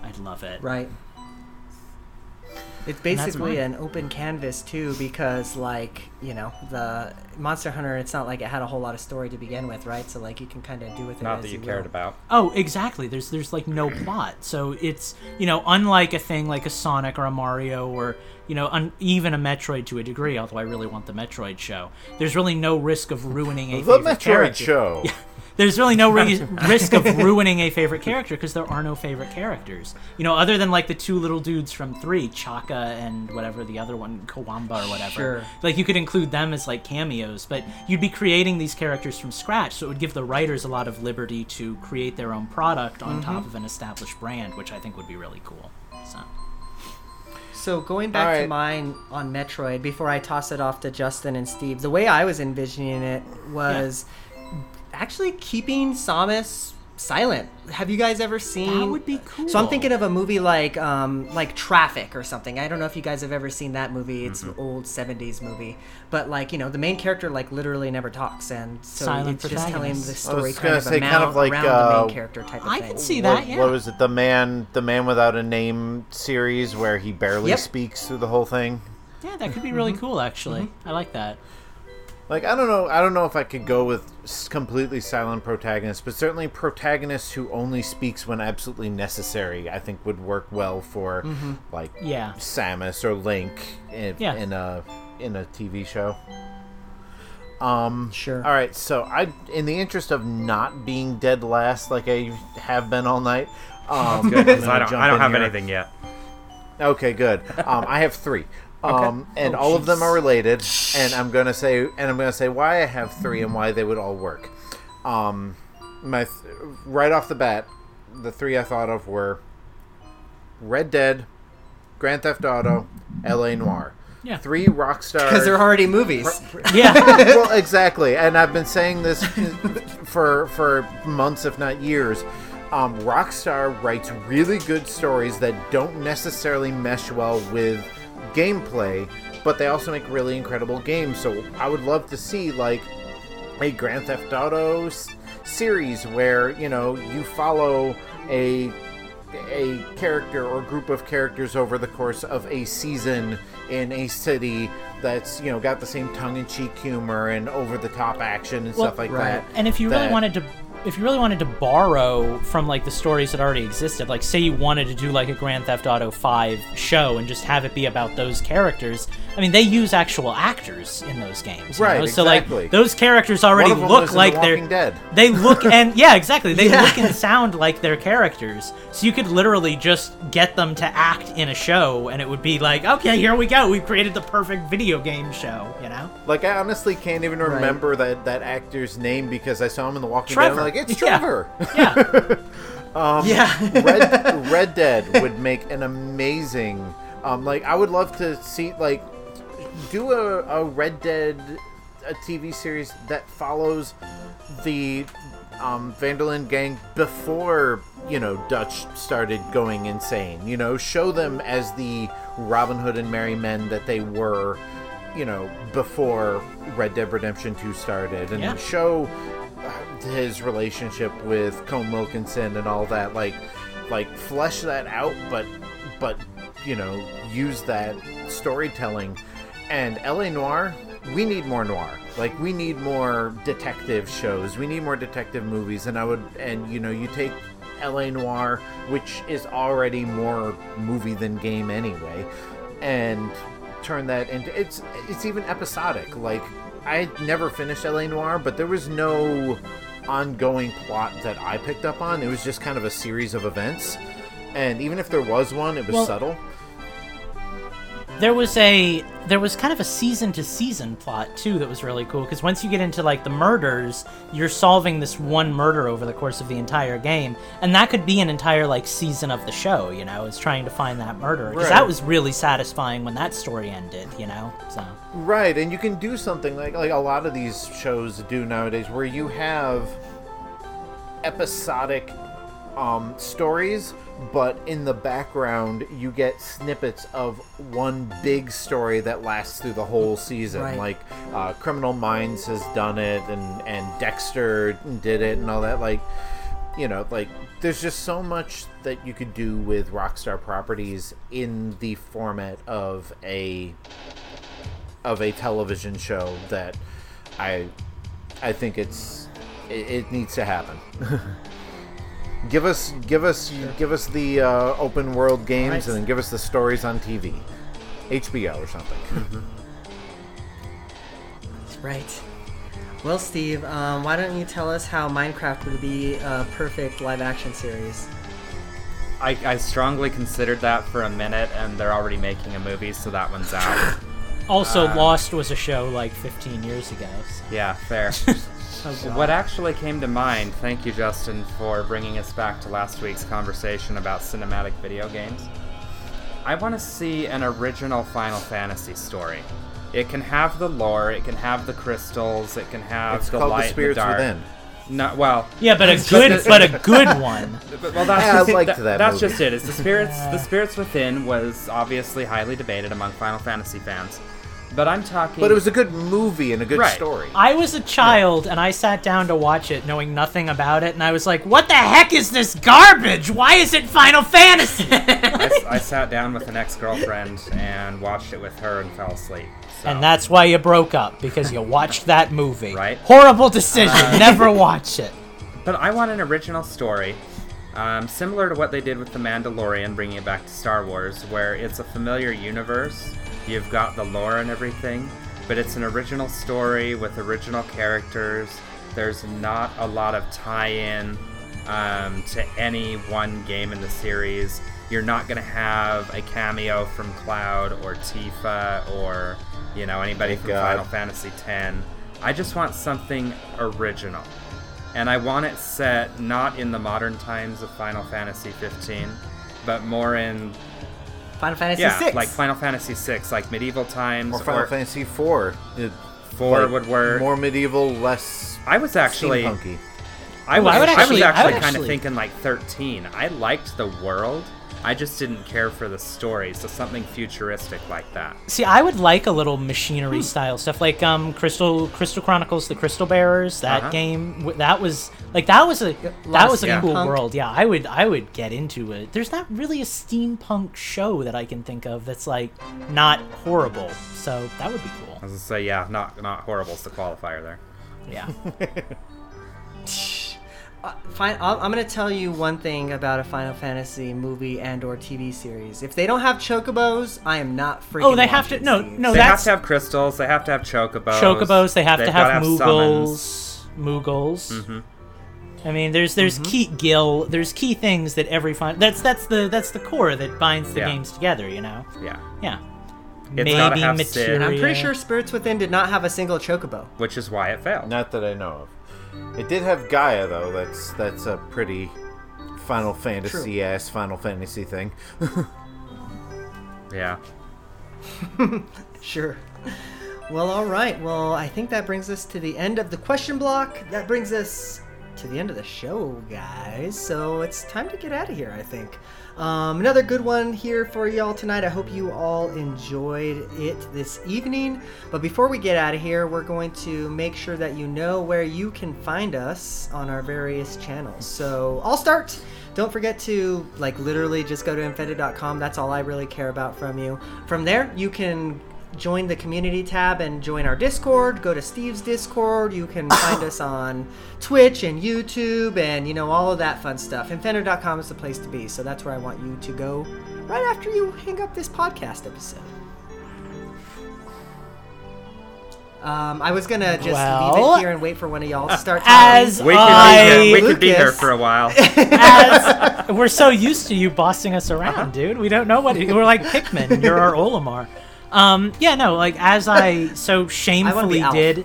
I'd love it. Right. It's basically an open canvas too, because like you know the Monster Hunter. It's not like it had a whole lot of story to begin with, right? So like you can kind of do with it Not as that you will. cared about. Oh, exactly. There's there's like no plot. So it's, you know, unlike a thing like a Sonic or a Mario or, you know, un- even a Metroid to a degree, although I really want the Metroid show. There's really no risk of ruining a the favorite Metroid character. show. there's really no re- risk of ruining a favorite character because there are no favorite characters. You know, other than like the two little dudes from three, Chaka and whatever the other one, Kawamba or whatever. Sure. Like you could include them as like cameos, but you'd be creating these characters from scratch, so it would give the writers a lot of liberty to create their own product on top mm-hmm. of an established brand, which I think would be really cool. So. So going back All to mine on Metroid, before I toss it off to Justin and Steve, the way I was envisioning it was actually keeping Samus silent. Have you guys ever seen? That would be cool. So I'm thinking of a movie like um, like Traffic or something. I don't know if you guys have ever seen that movie. It's Mm-hmm. an old '70s movie, but like you know, the main character like literally never talks, and so Silent it's just telling the protagonist. I was story kind of say kind of like, around the uh, main character type of I thing. can see what, that. Yeah. what was it? The man, the man without a name series where he barely Yep. speaks through the whole thing. yeah, that could be really Mm-hmm. cool. Actually, I like that. Like I don't know, I don't know if I could go with completely silent protagonists, but certainly protagonists who only speaks when absolutely necessary. I think would work well for like Yeah. Samus or Link in, Yeah. in a in a TV show. Um, Sure. All right, so I, in the interest of not being dead last like I have been all night, um, Good, 'cause I'm I gonna don't, I don't have here. anything yet. Okay, good. Um, I have three, um, and Oh, all of them are related. And I'm gonna say, and I'm gonna say why I have three and why they would all work. Um, my th- right off the bat, the three I thought of were Red Dead, Grand Theft Auto, L.A. Noir. Yeah. Three Rockstar. because they're already movies. Yeah. well, exactly, and I've been saying this for for months, if not years. Um, Rockstar writes really good stories that don't necessarily mesh well with gameplay, but they also make really incredible games. So I would love to see like a Grand Theft Auto s- series where you know you follow a a character or group of characters over the course of a season in a city that's you know got the same tongue-in-cheek humor and over-the-top action and Well, stuff like right. that. And if you really wanted to, if you really wanted to borrow from like the stories that already existed, like say you wanted to do like a Grand Theft Auto Five show and just have it be about those characters, I mean they use actual actors in those games, Right, know? So exactly. like those characters already One of them look like The they're Dead. they look and yeah exactly they Yeah. look and sound like their characters. So you could literally just get them to act in a show, and it would be like okay here we go we've created the perfect video game show, you know? Like I honestly can't even Right. remember that that actor's name because I saw him in The Walking Trevor. Dead. Like, it's Yeah. Trevor. Yeah. yeah. Red Red Dead would make an amazing. Um, like I would love to see like do a, a Red Dead a TV series that follows the um, Van der Linde gang before you know Dutch started going insane. You know, show them as the Robin Hood and Merry Men that they were. You know, before Red Dead Redemption 2 started, and Yeah. show his relationship with Combe Wilkinson and all that like like flesh that out but but you know use that storytelling. And LA Noir we need more noir. Like we need more detective shows. We need more detective movies. And I would and you know you take LA Noir which is already more movie than game anyway and turn that into it's it's even episodic. Like i never finished la noir but there was no ongoing plot that i picked up on. It was just kind of a series of events. And even if there was one it was Well- subtle. there was a there was kind of a season to season plot too that was really cool. Because once you get into like the murders you're solving this one murder over the course of the entire game. And that could be an entire like season of the show you know is trying to find that murderer. Because Right. that was really satisfying when that story ended you know so. Right, and you can do something like like a lot of these shows do nowadays, where you have episodic um, stories, but in the background you get snippets of one big story that lasts through the whole season. Right. Like uh, Criminal Minds has done it, and and Dexter did it, and all that. Like you know, like there's just so much that you could do with Rockstar properties in the format of a of a television show that I I think it's it, it needs to happen. give us give us give us the uh, open world games Right. and then give us the stories on TV, HBO or something. Right. Well, Steve, um, why don't you tell us how Minecraft would be a perfect live action series? I, I strongly considered that for a minute, and they're already making a movie, so that one's out. Also, Uh, Lost was a show like 15 years ago. so- yeah, fair. What actually came to mind, thank you, Justin, for bringing us back to last week's conversation about cinematic video games. I want to see an original Final Fantasy story. It can have the lore, it can have the crystals, it can have It's the called light The Spirits and the dark. Within. No, well, Yeah, but a good, but a good one. But- Well, that's Yeah, I just, liked that- that That's movie. just it. Is the spirits the spirits within was obviously highly debated among Final Fantasy fans, but I'm talking. But it was a good movie and a good Right. story. I was a child and I sat down to watch it knowing nothing about it, and I was like, "What the heck is this garbage? Why is it Final Fantasy?" I, s- I sat down with an ex girlfriend and watched it with her and fell asleep. So. and that's why you broke up because you watched that movie. Right. Horrible decision. Uh, Never watch it. But I want an original story, um, similar to what they did with The Mandalorian, bringing it back to Star Wars, where it's a familiar universe. You've got the lore and everything, but it's an original story with original characters. There's not a lot of tie-in um, to any one game in the series. You're not going to have a cameo from Cloud or Tifa or you know anybody Thank from God. Final Fantasy X. I just want something original and I want it set not in the modern times of Final Fantasy 15, but more in Final Fantasy yeah, VI. like Final Fantasy 6, like medieval times. Or Final Fantasy IV. It- Four like, would work. More medieval, less I was actually, steampunky. I Ooh, was, I would I actually- was I would actually kind of thinking like 13. I liked the world. I just didn't care for the story, so something futuristic like that. See, I would like a little machinery style stuff, like um, Crystal Crystal Chronicles: The Crystal Bearers. That Uh-huh. game, that was like that was a that of was a Yeah. cool steampunk. world. Yeah, I would I would get into it. There's not really a steampunk show that I can think of that's like not horrible. So that would be cool. I was gonna say, yeah, not not horrible's the qualifier there. Yeah. Fine, I'll, I'm going to tell you one thing about a Final Fantasy movie and/or TV series. If they don't have chocobos, I am not freaking. Oh, they have to- no, Steve. no, they that's- have to have crystals. They have to have chocobos. Chocobos. They have they've to gotta have summons. Moogles. Moogles. Mhm. I mean, there's there's key Gil. There's key things that every fun. That's that's the that's the core that binds the Yeah. games together. You know. Yeah, Yeah. It's Maybe Materia. I'm pretty sure Spirits Within did not have a single chocobo. which is why it failed. Not that I know of. It did have Gaia though. That's that's a pretty Final Fantasy ass Final Fantasy thing. Yeah. Sure. Well, all right. Well, I think that brings us to the end of the question block. That brings us to the end of the show, guys. So it's time to get out of here, I think. Um, another good one here for y'all tonight. I hope you all enjoyed it this evening. But before we get out of here, we're going to make sure that you know where you can find us on our various channels. So I'll start. Don't forget to like literally just go to infendo.com. That's all I really care about from you. From there, you can join the community tab and join our Discord. Go to Steve's Discord. You can find us on Twitch and YouTube and you know all of that fun stuff. Infendo.com is the place to be. So that's where I want you to go right after you hang up this podcast episode. Um, I was gonna just leave it here and wait for one of y'all to start talking. As We could I, be here. We could be here for a while. as we're so used to you bossing us around, Uh-huh. dude. We don't know what we're like Pikmin. You're our Olimar. Um, yeah, no, like as I so shamefully Alph. did.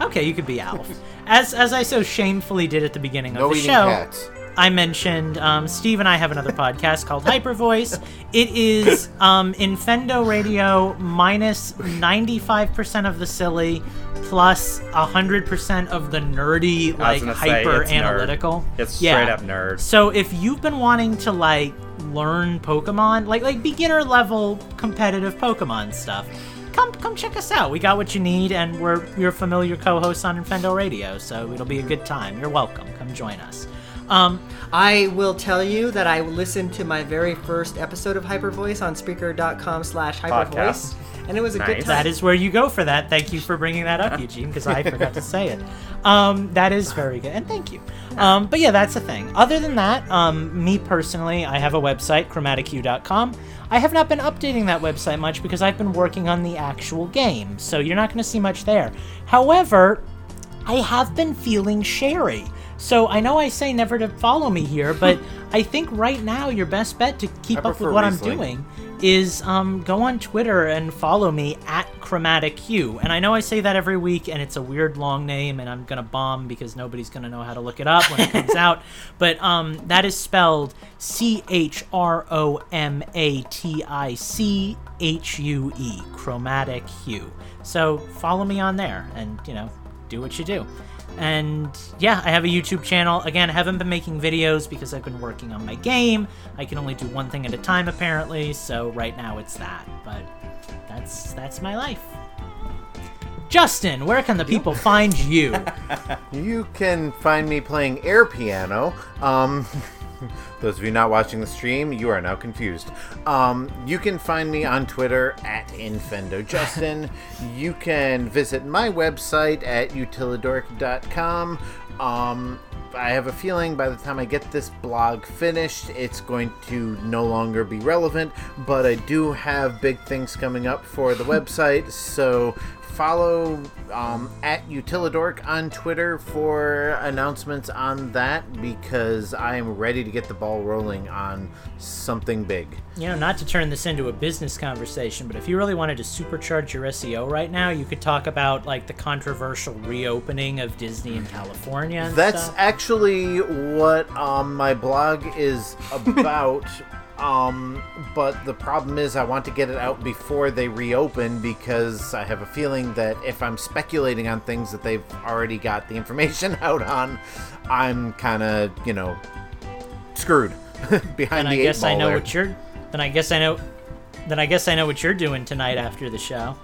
Okay, you could be Alph. As as I so shamefully did at the beginning No of the show. cats. I mentioned um, Steve and I have another podcast called Hyper Voice. It is um, Infendo Radio minus 95% of the silly, plus 100% of the nerdy, like gonna say, hyper it's nerd. analytical. It's Yeah. straight up nerd. So if you've been wanting to like learn Pokemon, like like beginner level competitive Pokemon stuff, come come check us out. We got what you need, and we're your familiar co-hosts on Infendo Radio, so it'll be a good time. You're welcome. Come join us. Um, I will tell you that I listened to my very first episode of Hyper Voice on Spreaker.com slash Hypervoice, Podcast. and it was a good time. That is where you go for that. Thank you for bringing that up, Eugene, because I forgot to say it. Um, that is very good, and thank you. Um, but yeah, that's the thing. Other than that, um, me personally, I have a website, chromatichue.com. I have not been updating that website much because I've been working on the actual game, so you're not going to see much there. However, I have been feeling sherry. So I know I say never to follow me here, but I think right now your best bet to keep I up with what Riesling. I'm doing is um, go on Twitter and follow me at Chromatic Hue. And I know I say that every week, and it's a weird long name, and I'm gonna bomb because nobody's gonna know how to look it up when it comes out. But um, that is spelled C H R O M A T I C H U E, Chromatic Hue. So follow me on there, and you know, do what you do. And yeah, I have a YouTube channel. Again, I haven't been making videos because I've been working on my game. I can only do one thing at a time apparently, so right now it's that. But that's that's my life. Justin, where can the people find you? You can find me playing air piano. Um, those of you not watching the stream, you are now confused. Um, you can find me on Twitter at InfendoJustin. you can visit my website at utilidork.com. Um, I have a feeling by the time I get this blog finished, it's going to no longer be relevant, but I do have big things coming up for the website, so follow um, at Utilidork on Twitter for announcements on that because I am ready to get the ball rolling on something big. you know, not to turn this into a business conversation, but if you really wanted to supercharge your SEO right now, you could talk about like the controversial reopening of Disney in California. And That's stuff. Actually what um, my blog is about. um, but the problem is, I want to get it out before they reopen because I have a feeling that if I'm speculating on things that they've already got the information out on, I'm kind of, you know, screwed behind And the I eight guess I know there. what you're. Then I guess I know. Then I guess I know what you're doing tonight after the show.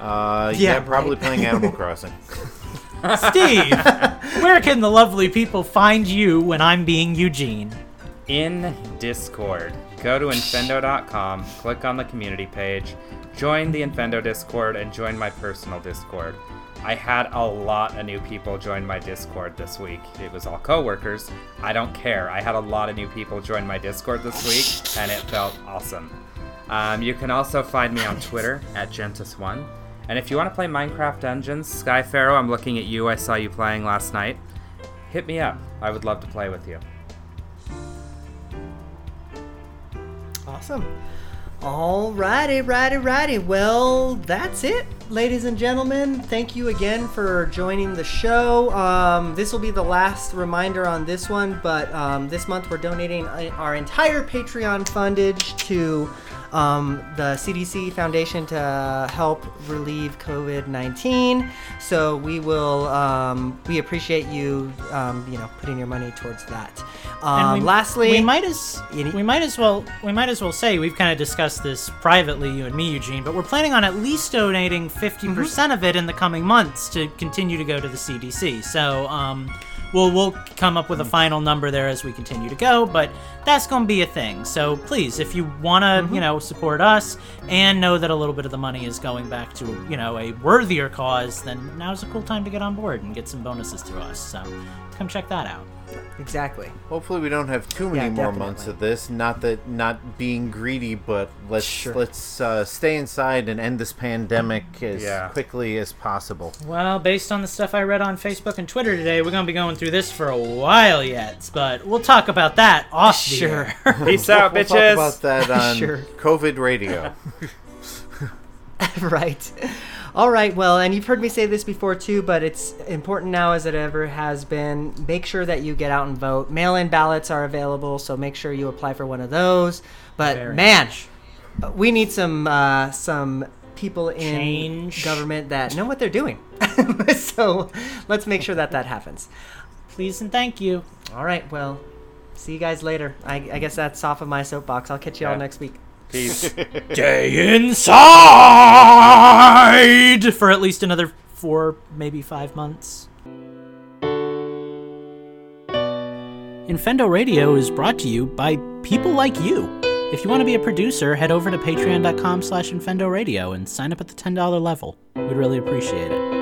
Uh, yeah, Yeah, probably right. playing Animal Crossing. Steve, where can the lovely people find you when I'm being Eugene? in Discord. Go to infendo.com, click on the community page, join the Infendo Discord, and join my personal Discord. I had a lot of new people join my Discord this week. It was all coworkers. I don't care. I had a lot of new people join my Discord this week, and it felt awesome. Um, you can also find me on Twitter at Gentis1. And if you want to play Minecraft Dungeons, Sky Pharaoh, I'm looking at you. I saw you playing last night. Hit me up. I would love to play with you. Awesome. All righty, righty. righty. Well, that's it, ladies and gentlemen. Thank you again for joining the show. Um, this will be the last reminder on this one, but um, this month we're donating uh, our entire Patreon fundage to um, the CDC Foundation to help relieve COVID 19. So we will, um, we appreciate you, um, you know, putting your money towards that. Um, And we, lastly, we might as we might as well we might as well say we've kind of discussed this privately, you and me, Eugene, but we're planning on at least donating 50% of it in the coming months to continue to go to the CDC. So um, we'll we'll come up with a mm-hmm. final number there as we continue to go, but that's going to be a thing. So please, if you want to, you mm-hmm. know, support us and know that a little bit of the money is going back to you know a worthier cause, then now's a cool time to get on board and get some bonuses through us. So come check that out. Exactly. Hopefully, we don't have too many Yeah, more definitely. months of this. Not that not being greedy, but let's Sure. let's uh, stay inside and end this pandemic as Yeah. quickly as possible. Well, based on the stuff I read on Facebook and Twitter today, we're gonna be going through this for a while yet. But we'll talk about that off the Sure. air. Peace out, We'll talk about that on Sure. COVID radio. right. All right. Well, and you've heard me say this before too, but it's important now as it ever has been. Make sure that you get out and vote. Mail-in ballots are available, so make sure you apply for one of those. But Very man, we need some uh, some people in Change. government that know what they're doing. so let's make sure that that happens. Please and thank you. All right. Well, see you guys later. I, I guess that's off of my soapbox. I'll catch you all Yeah. next week. Peace. Stay inside for at least another four, maybe five months. Infendo Radio is brought to you by people like you. If you want to be a producer, head over to patreon.com slash Infendo Radio and sign up at the $10 level. We'd really appreciate it.